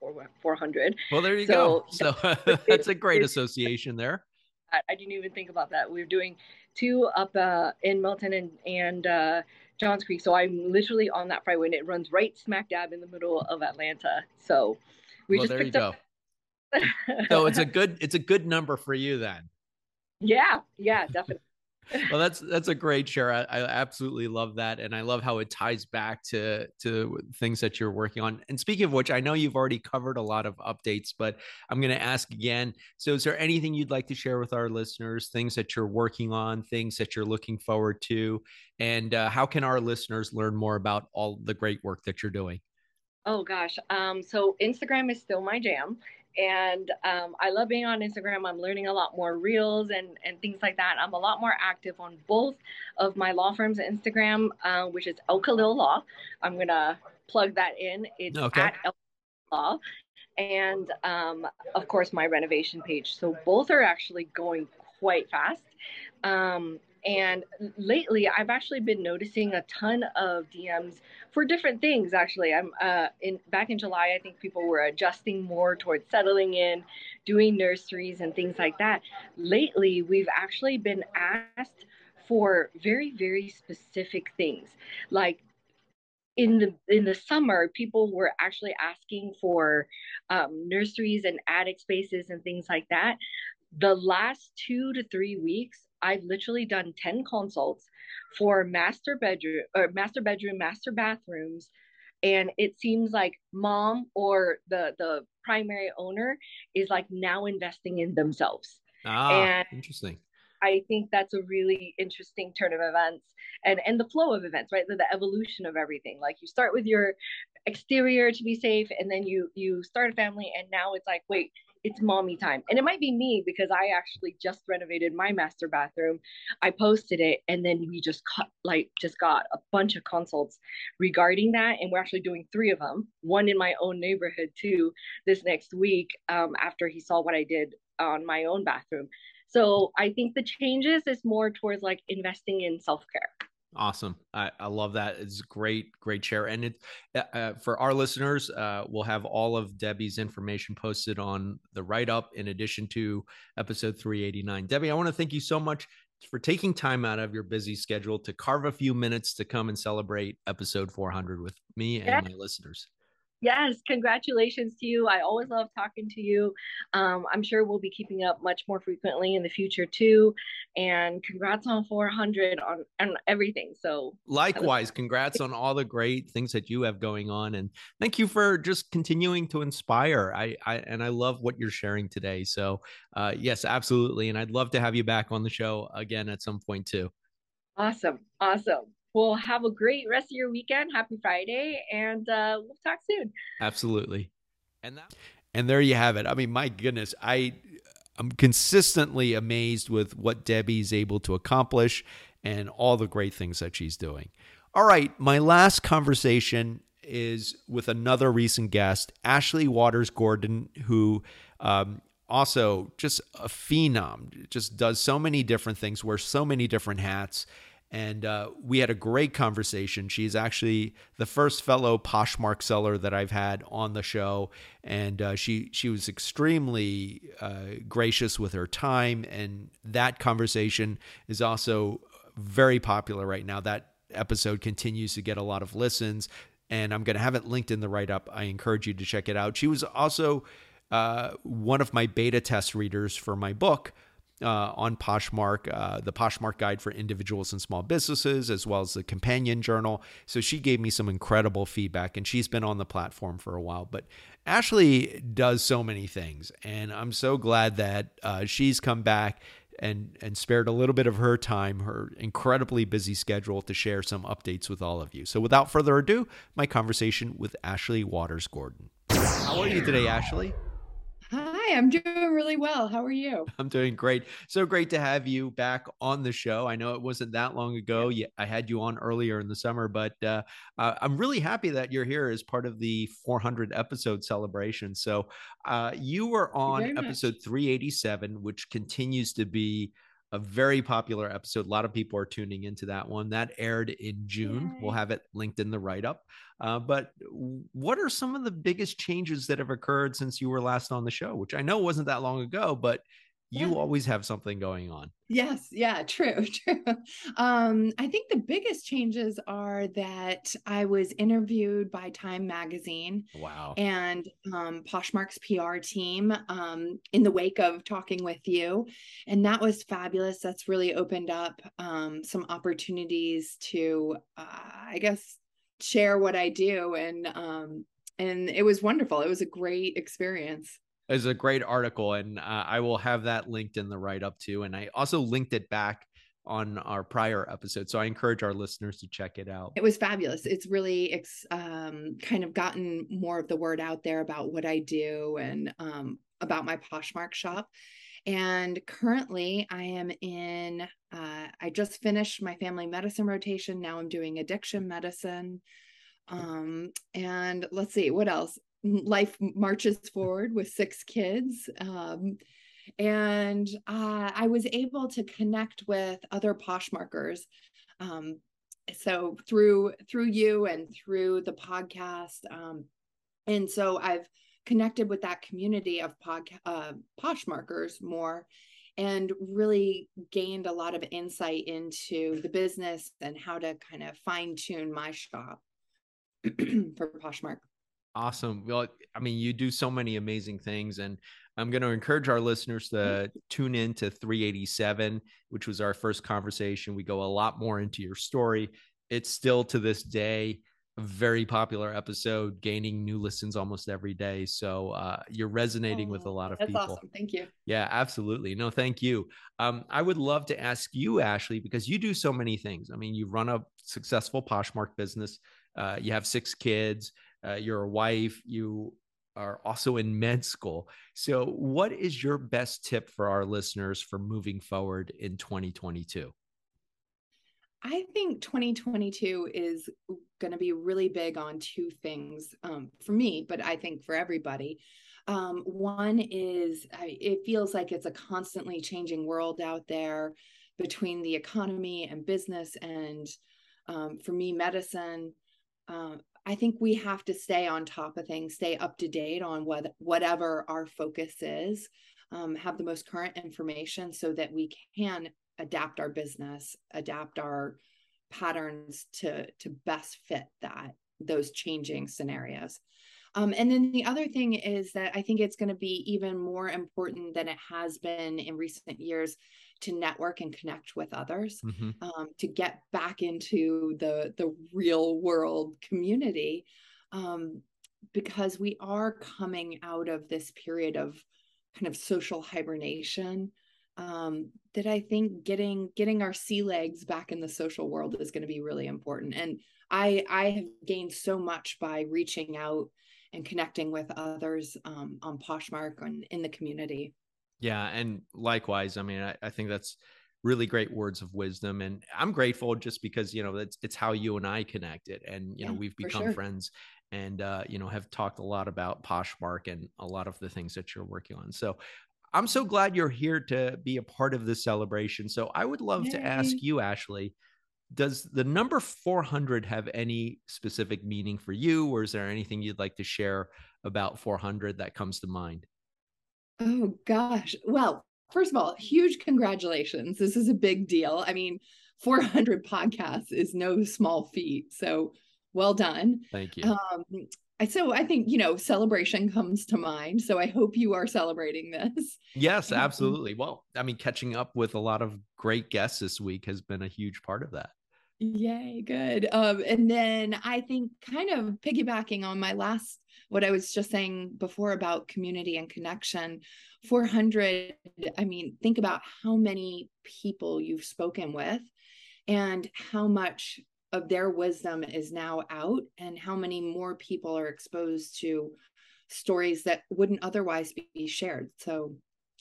Speaker 8: 400.
Speaker 1: Well, there you so, go. So that's a great association there.
Speaker 8: I didn't even think about that. We're doing two up uh, in Milton and, and uh, Johns Creek. So I'm literally on that freeway and it runs right smack dab in the middle of Atlanta. So
Speaker 1: we well, just there you go. so it's a good it's a good number for you then.
Speaker 8: Yeah, yeah, definitely
Speaker 1: well, that's that's a great share. I, I, absolutely love that, and I love how it ties back to to things that you're working on. And speaking of which, I know you've already covered a lot of updates, but I'm going to ask again. So, is there anything you'd like to share with our listeners? Things that you're working on, things that you're looking forward to, and uh, how can our listeners learn more about all the great work that you're doing?
Speaker 8: Oh gosh, um, so Instagram is still my jam and um, I love being on Instagram. I'm learning a lot more reels and, and things like that. I'm a lot more active on both of my law firm's Instagram, uh, which is El Khalil Law. I'm gonna plug that in. It's okay. at El Law, and um, of course my renovation page. So both are actually going quite fast. Um, and lately, I've actually been noticing a ton of DMs for different things. Actually, I'm uh, in back in July. I think people were adjusting more towards settling in, doing nurseries and things like that. Lately, we've actually been asked for very very specific things, like in the in the summer people were actually asking for um, nurseries and attic spaces and things like that the last two to three weeks I've literally done 10 consults for master bedroom or master bedroom, master bathrooms. And it seems like mom or the the primary owner is like now investing in themselves.
Speaker 1: Ah, and interesting.
Speaker 8: I think that's a really interesting turn of events and and the flow of events, right? The, the evolution of everything. Like you start with your exterior to be safe, and then you you start a family, and now it's like, wait, it's mommy time. And it might be me because I actually just renovated my master bathroom. I posted it and then we just cut like just got a bunch of consults regarding that. And we're actually doing three of them, one in my own neighborhood too, this next week um, after he saw what I did on my own bathroom. So I think the changes is more towards like investing in self-care.
Speaker 1: Awesome. I, I love that. It's great, great share. And it uh, uh, for our listeners, uh, we'll have all of Debbie's information posted on the write up in addition to episode 389. Debbie, I want to thank you so much for taking time out of your busy schedule to carve a few minutes to come and celebrate episode 400 with me and yeah. my listeners.
Speaker 8: Yes, congratulations to you. I always love talking to you. Um, I'm sure we'll be keeping up much more frequently in the future too. And congrats on 400 on, on everything. So,
Speaker 1: likewise, congrats on all the great things that you have going on. And thank you for just continuing to inspire. I, I and I love what you're sharing today. So, uh, yes, absolutely. And I'd love to have you back on the show again at some point too.
Speaker 8: Awesome. Awesome. Well, have a great rest of your weekend. Happy Friday, and uh, we'll talk soon.
Speaker 1: Absolutely. And that and there you have it. I mean, my goodness, I I'm consistently amazed with what Debbie's able to accomplish and all the great things that she's doing. All right, my last conversation is with another recent guest, Ashley Waters Gordon, who um, also just a phenom, just does so many different things, wears so many different hats. And uh, we had a great conversation. She's actually the first fellow Poshmark seller that I've had on the show, and uh, she she was extremely uh, gracious with her time. And that conversation is also very popular right now. That episode continues to get a lot of listens, and I'm going to have it linked in the write up. I encourage you to check it out. She was also uh, one of my beta test readers for my book. Uh, on Poshmark, uh, the Poshmark Guide for Individuals and Small Businesses, as well as the Companion Journal. So she gave me some incredible feedback, and she's been on the platform for a while. But Ashley does so many things, and I'm so glad that uh, she's come back and and spared a little bit of her time, her incredibly busy schedule, to share some updates with all of you. So, without further ado, my conversation with Ashley Waters Gordon. How are you today, Ashley?
Speaker 9: Hi, I'm doing really well. How are you?
Speaker 1: I'm doing great. So great to have you back on the show. I know it wasn't that long ago. I had you on earlier in the summer, but uh, uh, I'm really happy that you're here as part of the 400 episode celebration. So uh, you were on episode 387, which continues to be a very popular episode. A lot of people are tuning into that one. That aired in June. Yay. We'll have it linked in the write up. Uh, but what are some of the biggest changes that have occurred since you were last on the show? Which I know wasn't that long ago, but you yeah. always have something going on.
Speaker 9: Yes, yeah, true, true. Um, I think the biggest changes are that I was interviewed by Time Magazine.
Speaker 1: Wow.
Speaker 9: And um, Poshmark's PR team um, in the wake of talking with you. And that was fabulous. That's really opened up um, some opportunities to, uh, I guess, share what I do. And um, and it was wonderful. It was a great experience
Speaker 1: is a great article, and uh, I will have that linked in the write up too. And I also linked it back on our prior episode, so I encourage our listeners to check it out.
Speaker 9: It was fabulous. It's really it's um, kind of gotten more of the word out there about what I do and um, about my Poshmark shop. And currently, I am in. Uh, I just finished my family medicine rotation. Now I'm doing addiction medicine. Um, and let's see what else life marches forward with six kids. Um, and uh, I was able to connect with other Poshmarkers. Um, so through through you and through the podcast, um, and so I've connected with that community of pod, uh, Poshmarkers more, and really gained a lot of insight into the business and how to kind of fine tune my shop for Poshmark.
Speaker 1: Awesome. Well, I mean, you do so many amazing things, and I'm going to encourage our listeners to tune in to 387, which was our first conversation. We go a lot more into your story. It's still to this day a very popular episode, gaining new listens almost every day. So uh, you're resonating oh, with a lot of
Speaker 9: that's
Speaker 1: people.
Speaker 9: Awesome. Thank you.
Speaker 1: Yeah, absolutely. No, thank you. Um, I would love to ask you, Ashley, because you do so many things. I mean, you run a successful Poshmark business. Uh, you have six kids uh, you're a wife, you are also in med school. So, what is your best tip for our listeners for moving forward in 2022?
Speaker 9: I think 2022 is going to be really big on two things um, for me, but I think for everybody. Um, one is it feels like it's a constantly changing world out there between the economy and business, and um, for me, medicine. Uh, I think we have to stay on top of things, stay up to date on what whatever our focus is, um, have the most current information so that we can adapt our business, adapt our patterns to to best fit that those changing scenarios. Um, and then the other thing is that I think it's going to be even more important than it has been in recent years to network and connect with others mm-hmm. um, to get back into the the real world community um, because we are coming out of this period of kind of social hibernation um, that I think getting getting our sea legs back in the social world is going to be really important. And I I have gained so much by reaching out and connecting with others um, on Poshmark and in the community.
Speaker 1: Yeah, and likewise. I mean, I, I think that's really great words of wisdom and i'm grateful just because you know it's, it's how you and i connected and you yeah, know we've become sure. friends and uh, you know have talked a lot about poshmark and a lot of the things that you're working on so i'm so glad you're here to be a part of this celebration so i would love Yay. to ask you ashley does the number 400 have any specific meaning for you or is there anything you'd like to share about 400 that comes to mind
Speaker 9: oh gosh well first of all huge congratulations this is a big deal i mean 400 podcasts is no small feat so well done
Speaker 1: thank you
Speaker 9: um, so I think you know celebration comes to mind. So I hope you are celebrating this.
Speaker 1: Yes, absolutely. Well, I mean, catching up with a lot of great guests this week has been a huge part of that.
Speaker 9: Yay, good. Um, and then I think kind of piggybacking on my last, what I was just saying before about community and connection, 400, I mean, think about how many people you've spoken with and how much of their wisdom is now out and how many more people are exposed to stories that wouldn't otherwise be shared. So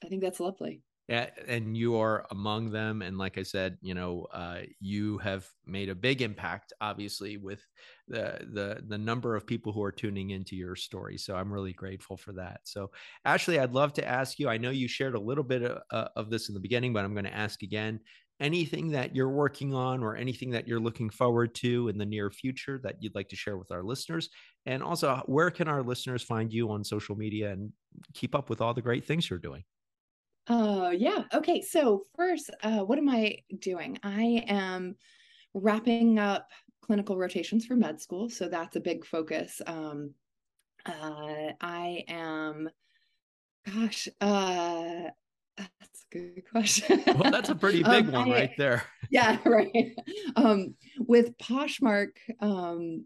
Speaker 9: I think that's lovely.
Speaker 1: And you are among them. And like I said, you know, uh, you have made a big impact, obviously, with the the the number of people who are tuning into your story. So I'm really grateful for that. So Ashley, I'd love to ask you. I know you shared a little bit of, uh, of this in the beginning, but I'm going to ask again. Anything that you're working on, or anything that you're looking forward to in the near future that you'd like to share with our listeners, and also where can our listeners find you on social media and keep up with all the great things you're doing?
Speaker 9: Uh, yeah. Okay. So first, uh, what am I doing? I am wrapping up clinical rotations for med school, so that's a big focus. Um, uh, I am, gosh, uh, that's a good question.
Speaker 1: well, that's a pretty big um, one I, right there.
Speaker 9: yeah, right. Um, with Poshmark, um,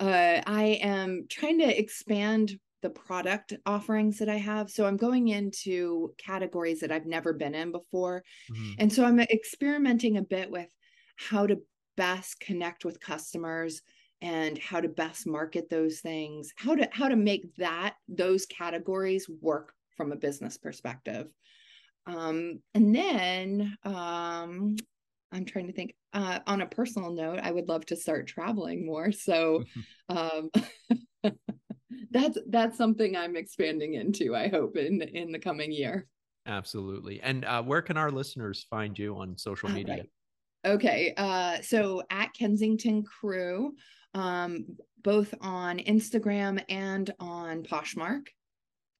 Speaker 9: uh, I am trying to expand the product offerings that I have. So I'm going into categories that I've never been in before. Mm-hmm. And so I'm experimenting a bit with how to best connect with customers and how to best market those things, how to how to make that those categories work from a business perspective. Um, and then um, I'm trying to think uh, on a personal note, I would love to start traveling more. So um, that's that's something I'm expanding into. I hope in in the coming year.
Speaker 1: Absolutely. And uh, where can our listeners find you on social media? Right.
Speaker 9: Okay, uh, so at Kensington Crew, um, both on Instagram and on Poshmark,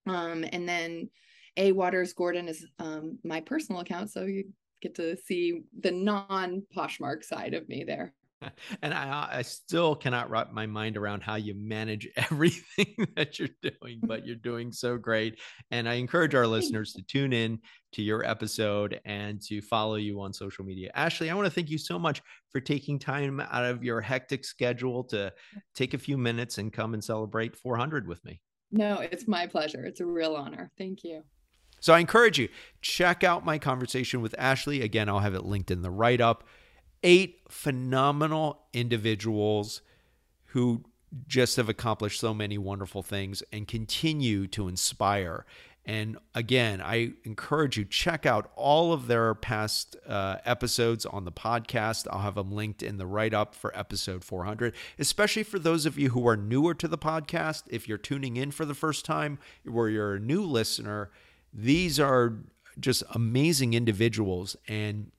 Speaker 9: um, and then A Waters Gordon is um, my personal account, so you get to see the non Poshmark side of me there.
Speaker 1: and I, I still cannot wrap my mind around how you manage everything that you're doing, but you're doing so great. And I encourage our listeners to tune in to your episode and to follow you on social media. Ashley, I want to thank you so much for taking time out of your hectic schedule to take a few minutes and come and celebrate 400 with me.
Speaker 9: No, it's my pleasure. It's a real honor. Thank you.
Speaker 1: So I encourage you, check out my conversation with Ashley. Again, I'll have it linked in the write up eight phenomenal individuals who just have accomplished so many wonderful things and continue to inspire. And again, I encourage you check out all of their past uh, episodes on the podcast. I'll have them linked in the write up for episode 400. Especially for those of you who are newer to the podcast, if you're tuning in for the first time, or you're a new listener, these are just amazing individuals and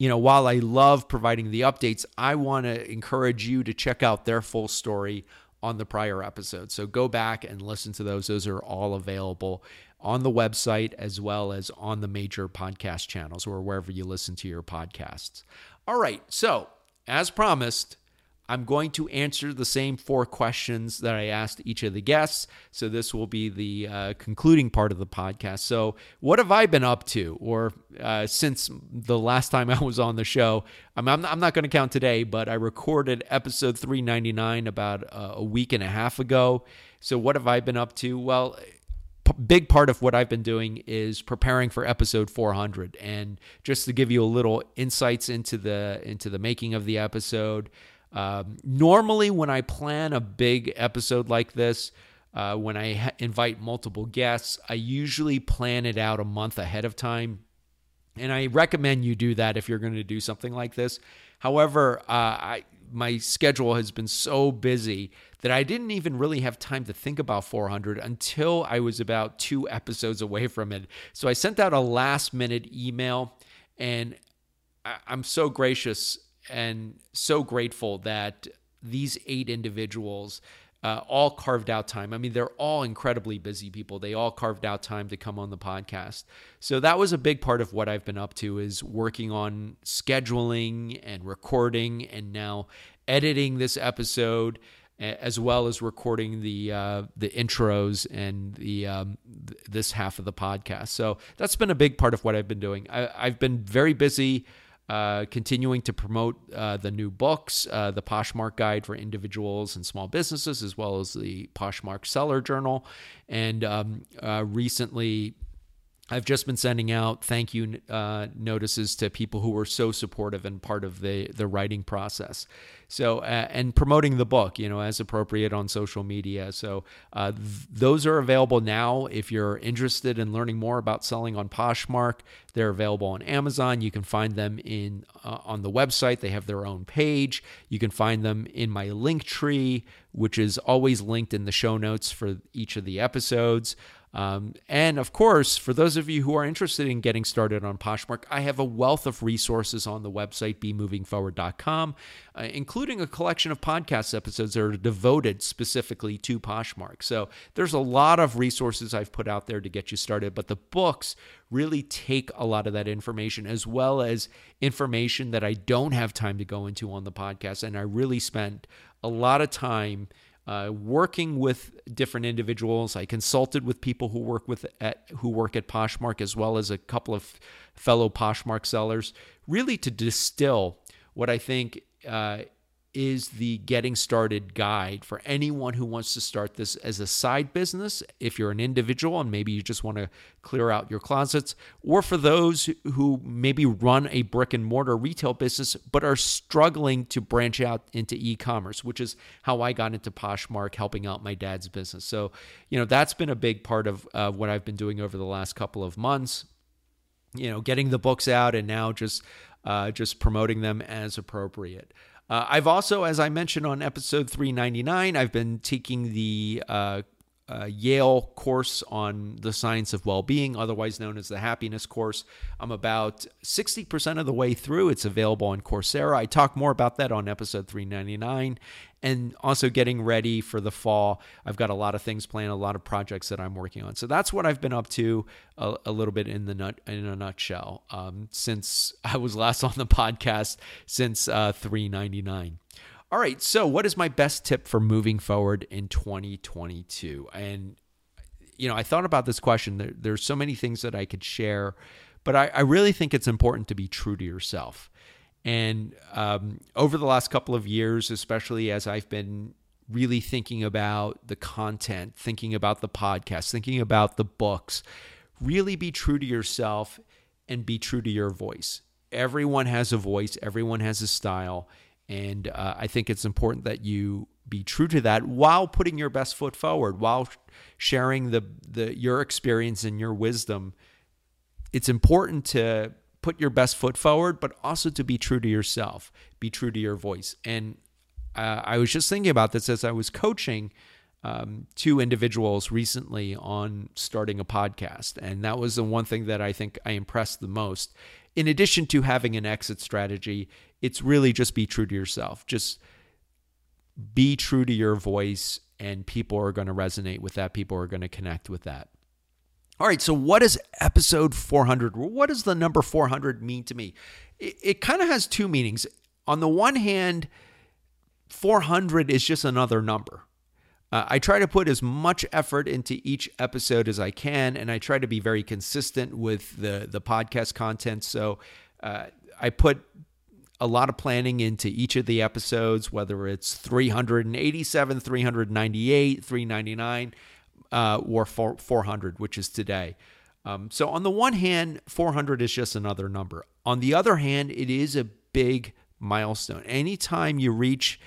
Speaker 1: you know, while I love providing the updates, I want to encourage you to check out their full story on the prior episode. So go back and listen to those. Those are all available on the website as well as on the major podcast channels or wherever you listen to your podcasts. All right. So, as promised, I'm going to answer the same four questions that I asked each of the guests. So, this will be the uh, concluding part of the podcast. So, what have I been up to? Or uh, since the last time I was on the show, I'm, I'm not, not going to count today, but I recorded episode 399 about uh, a week and a half ago. So, what have I been up to? Well, big part of what I've been doing is preparing for episode 400 and just to give you a little insights into the into the making of the episode um, normally when I plan a big episode like this uh, when I ha- invite multiple guests I usually plan it out a month ahead of time and I recommend you do that if you're going to do something like this however uh, I my schedule has been so busy that I didn't even really have time to think about 400 until I was about two episodes away from it. So I sent out a last minute email, and I'm so gracious and so grateful that these eight individuals uh, all carved out time. I mean, they're all incredibly busy people. They all carved out time to come on the podcast. So that was a big part of what I've been up to is working on scheduling and recording and now editing this episode as well as recording the uh, the intros and the um, th- this half of the podcast. So that's been a big part of what I've been doing. I, have been very busy. Uh, continuing to promote uh, the new books, uh, the Poshmark Guide for individuals and small businesses, as well as the Poshmark Seller Journal. And um, uh, recently, I've just been sending out thank you uh, notices to people who were so supportive and part of the the writing process. So uh, and promoting the book, you know, as appropriate on social media. So uh, th- those are available now. If you're interested in learning more about selling on Poshmark, they're available on Amazon. You can find them in uh, on the website. They have their own page. You can find them in my Linktree, which is always linked in the show notes for each of the episodes. Um, and of course, for those of you who are interested in getting started on Poshmark, I have a wealth of resources on the website, bemovingforward.com, uh, including a collection of podcast episodes that are devoted specifically to Poshmark. So there's a lot of resources I've put out there to get you started, but the books really take a lot of that information as well as information that I don't have time to go into on the podcast. And I really spent a lot of time uh, working with different individuals. I consulted with people who work with at who work at Poshmark as well as a couple of fellow Poshmark sellers, really to distill what I think uh, is the getting started guide for anyone who wants to start this as a side business. If you're an individual and maybe you just want to clear out your closets, or for those who maybe run a brick and mortar retail business but are struggling to branch out into e commerce, which is how I got into Poshmark, helping out my dad's business. So, you know, that's been a big part of uh, what I've been doing over the last couple of months. You know, getting the books out and now just uh, just promoting them as appropriate. Uh, I've also, as I mentioned on episode 399, I've been taking the uh, uh, Yale course on the science of well being, otherwise known as the happiness course. I'm about 60% of the way through. It's available on Coursera. I talk more about that on episode 399 and also getting ready for the fall. I've got a lot of things planned, a lot of projects that I'm working on. So that's what I've been up to a, a little bit in the nut in a nutshell um, since I was last on the podcast since uh, 399. All right. So, what is my best tip for moving forward in 2022? And, you know, I thought about this question. There, there's so many things that I could share, but I, I really think it's important to be true to yourself. And um, over the last couple of years, especially as I've been really thinking about the content, thinking about the podcast, thinking about the books, really be true to yourself and be true to your voice. Everyone has a voice, everyone has a style and uh, I think it's important that you be true to that while putting your best foot forward, while sharing the, the your experience and your wisdom. It's important to put your best foot forward, but also to be true to yourself, be true to your voice. And uh, I was just thinking about this as I was coaching um, two individuals recently on starting a podcast. And that was the one thing that I think I impressed the most. In addition to having an exit strategy, it's really just be true to yourself. Just be true to your voice, and people are going to resonate with that. People are going to connect with that. All right, so what is episode 400? What does the number 400 mean to me? It, it kind of has two meanings. On the one hand, 400 is just another number. Uh, I try to put as much effort into each episode as I can, and I try to be very consistent with the the podcast content. So uh, I put a lot of planning into each of the episodes, whether it's 387, 398, 399. Uh, or 400, which is today. Um, so, on the one hand, 400 is just another number. On the other hand, it is a big milestone. Anytime you reach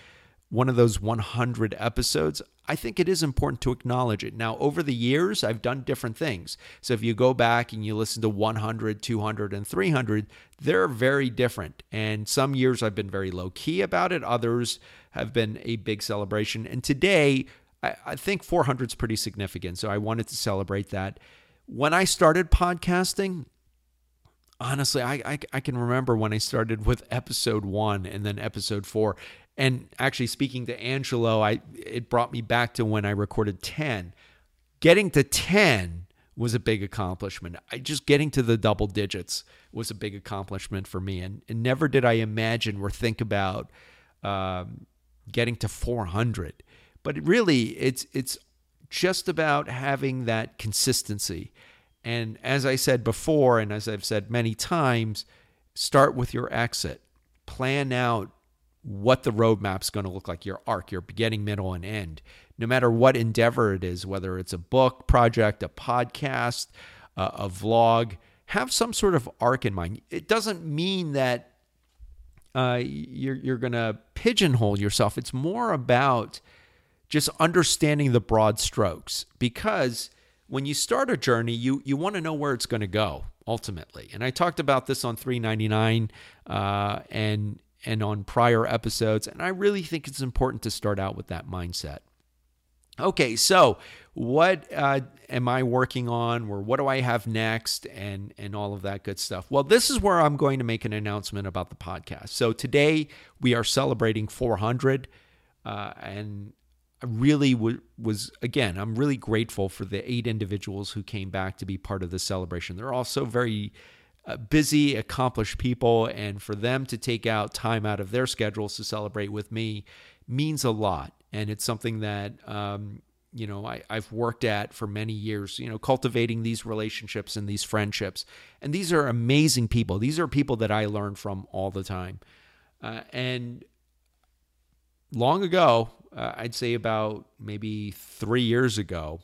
Speaker 1: one of those 100 episodes, I think it is important to acknowledge it. Now, over the years, I've done different things. So if you go back and you listen to 100, 200, and 300, they're very different. And some years I've been very low key about it, others have been a big celebration. And today, I, I think 400 is pretty significant. So I wanted to celebrate that. When I started podcasting, honestly, I, I, I can remember when I started with episode one and then episode four. And actually, speaking to Angelo, I it brought me back to when I recorded 10. Getting to 10 was a big accomplishment. I just getting to the double digits was a big accomplishment for me. And, and never did I imagine or think about um, getting to 400. But really, it's it's just about having that consistency. And as I said before, and as I've said many times, start with your exit. Plan out what the roadmap's going to look like, your arc, your beginning, middle, and end. No matter what endeavor it is, whether it's a book project, a podcast, uh, a vlog, have some sort of arc in mind. It doesn't mean that uh, you're, you're going to pigeonhole yourself. It's more about just understanding the broad strokes because when you start a journey, you, you want to know where it's going to go ultimately. And I talked about this on 399 uh, and and on prior episodes. And I really think it's important to start out with that mindset. Okay, so what uh, am I working on, or what do I have next, and and all of that good stuff? Well, this is where I'm going to make an announcement about the podcast. So today we are celebrating 400, uh, and really w- was again, I'm really grateful for the eight individuals who came back to be part of the celebration. They're all so very uh, busy, accomplished people, and for them to take out time out of their schedules to celebrate with me means a lot. And it's something that, um, you know, I, I've worked at for many years, you know, cultivating these relationships and these friendships. And these are amazing people. These are people that I learn from all the time. Uh, and long ago, uh, I'd say about maybe three years ago,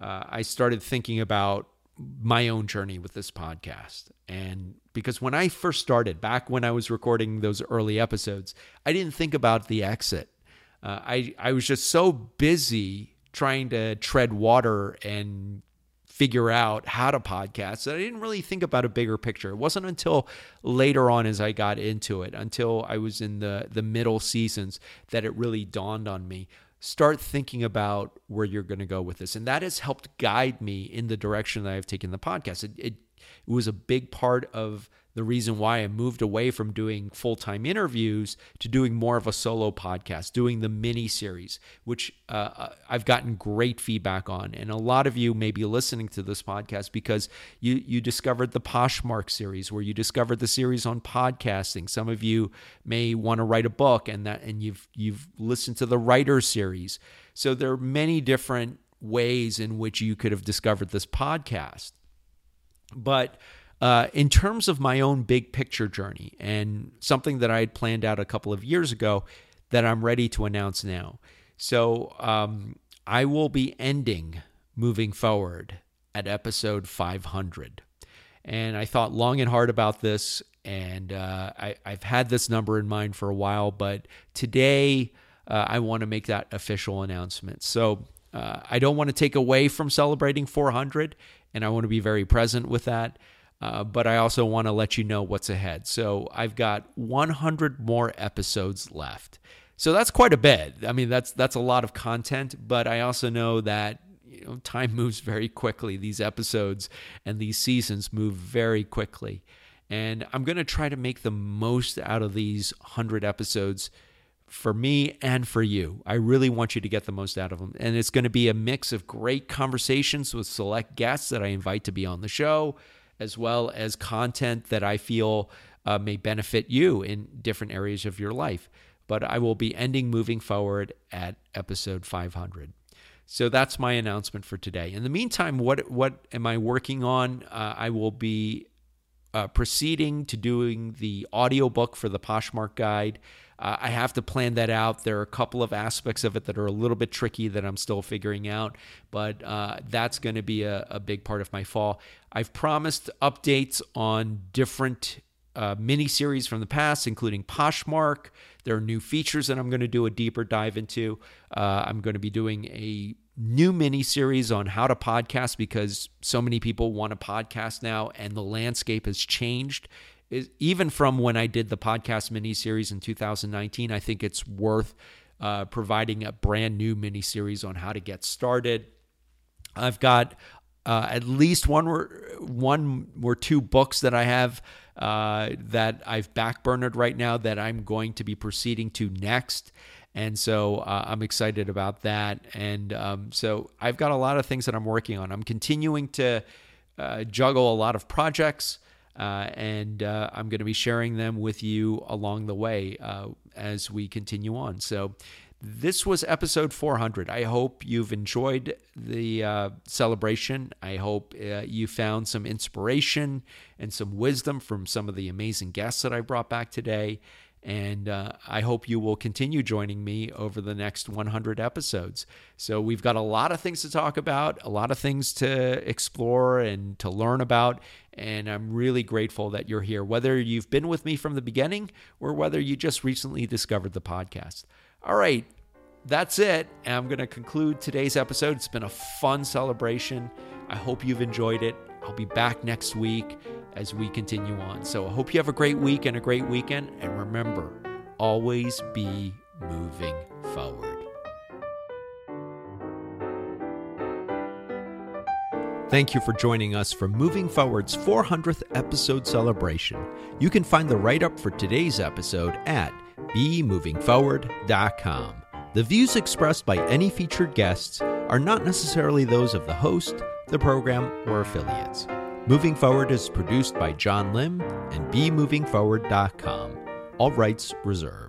Speaker 1: uh, I started thinking about my own journey with this podcast. And because when I first started, back when I was recording those early episodes, I didn't think about the exit. Uh, I, I was just so busy trying to tread water and figure out how to podcast that I didn't really think about a bigger picture. It wasn't until later on as I got into it, until I was in the, the middle seasons, that it really dawned on me start thinking about where you're going to go with this. And that has helped guide me in the direction that I've taken the podcast. It, it, it was a big part of the reason why I moved away from doing full time interviews to doing more of a solo podcast, doing the mini series, which uh, uh, I've gotten great feedback on. And a lot of you may be listening to this podcast because you you discovered the Poshmark series, where you discovered the series on podcasting. Some of you may want to write a book, and that and you've you've listened to the writer series. So there are many different ways in which you could have discovered this podcast, but uh, in terms of my own big picture journey and something that I had planned out a couple of years ago that I'm ready to announce now. So um, I will be ending moving forward at episode 500. And I thought long and hard about this, and uh, I, have had this number in mind for a while, but today uh, I want to make that official announcement. So uh, I don't want to take away from celebrating 400, and I want to be very present with that. Uh, but I also want to let you know what's ahead. So I've got 100 more episodes left. So that's quite a bit. I mean, that's that's a lot of content. But I also know that you know time moves very quickly. These episodes and these seasons move very quickly, and I'm going to try to make the most out of these 100 episodes for me and for you. I really want you to get the most out of them. And it's going to be a mix of great conversations with select guests that I invite to be on the show as well as content that I feel uh, may benefit you in different areas of your life. But I will be ending moving forward at episode 500. So that's my announcement for today. In the meantime, what what am I working on? Uh, I will be uh, proceeding to doing the audiobook for the Poshmark guide. Uh, I have to plan that out. There are a couple of aspects of it that are a little bit tricky that I'm still figuring out, but uh, that's going to be a, a, big part of my fall. I've promised updates on different uh, mini series from the past, including Poshmark. There are new features that I'm going to do a deeper dive into. Uh, I'm going to be doing a new mini series on how to podcast because so many people want to podcast now and the landscape has changed is even from when I did the podcast mini series in 2019. I think it's worth uh, providing a brand new mini series on how to get started. I've got uh, at least one or one or two books that I have uh, that I've backburnered right now that I'm going to be proceeding to next. And so uh, I'm excited about that. And um, so I've got a lot of things that I'm working on. I'm continuing to uh, juggle a lot of projects. Uh, and uh, I'm going to be sharing them with you along the way uh, as we continue on. So, this was episode 400. I hope you've enjoyed the uh, celebration. I hope uh, you found some inspiration and some wisdom from some of the amazing guests that I brought back today. And uh, I hope you will continue joining me over the next 100 episodes. So, we've got a lot of things to talk about, a lot of things to explore and to learn about. And I'm really grateful that you're here, whether you've been with me from the beginning or whether you just recently discovered the podcast. All right, that's it. I'm going to conclude today's episode. It's been a fun celebration. I hope you've enjoyed it. I'll be back next week as we continue on. So I hope you have a great week and a great weekend. And remember, always be moving forward. Thank you for joining us for Moving Forward's 400th episode celebration. You can find the write up for today's episode at bemovingforward.com. The views expressed by any featured guests are not necessarily those of the host, the program, or affiliates. Moving Forward is produced by John Lim and bemovingforward.com. All rights reserved.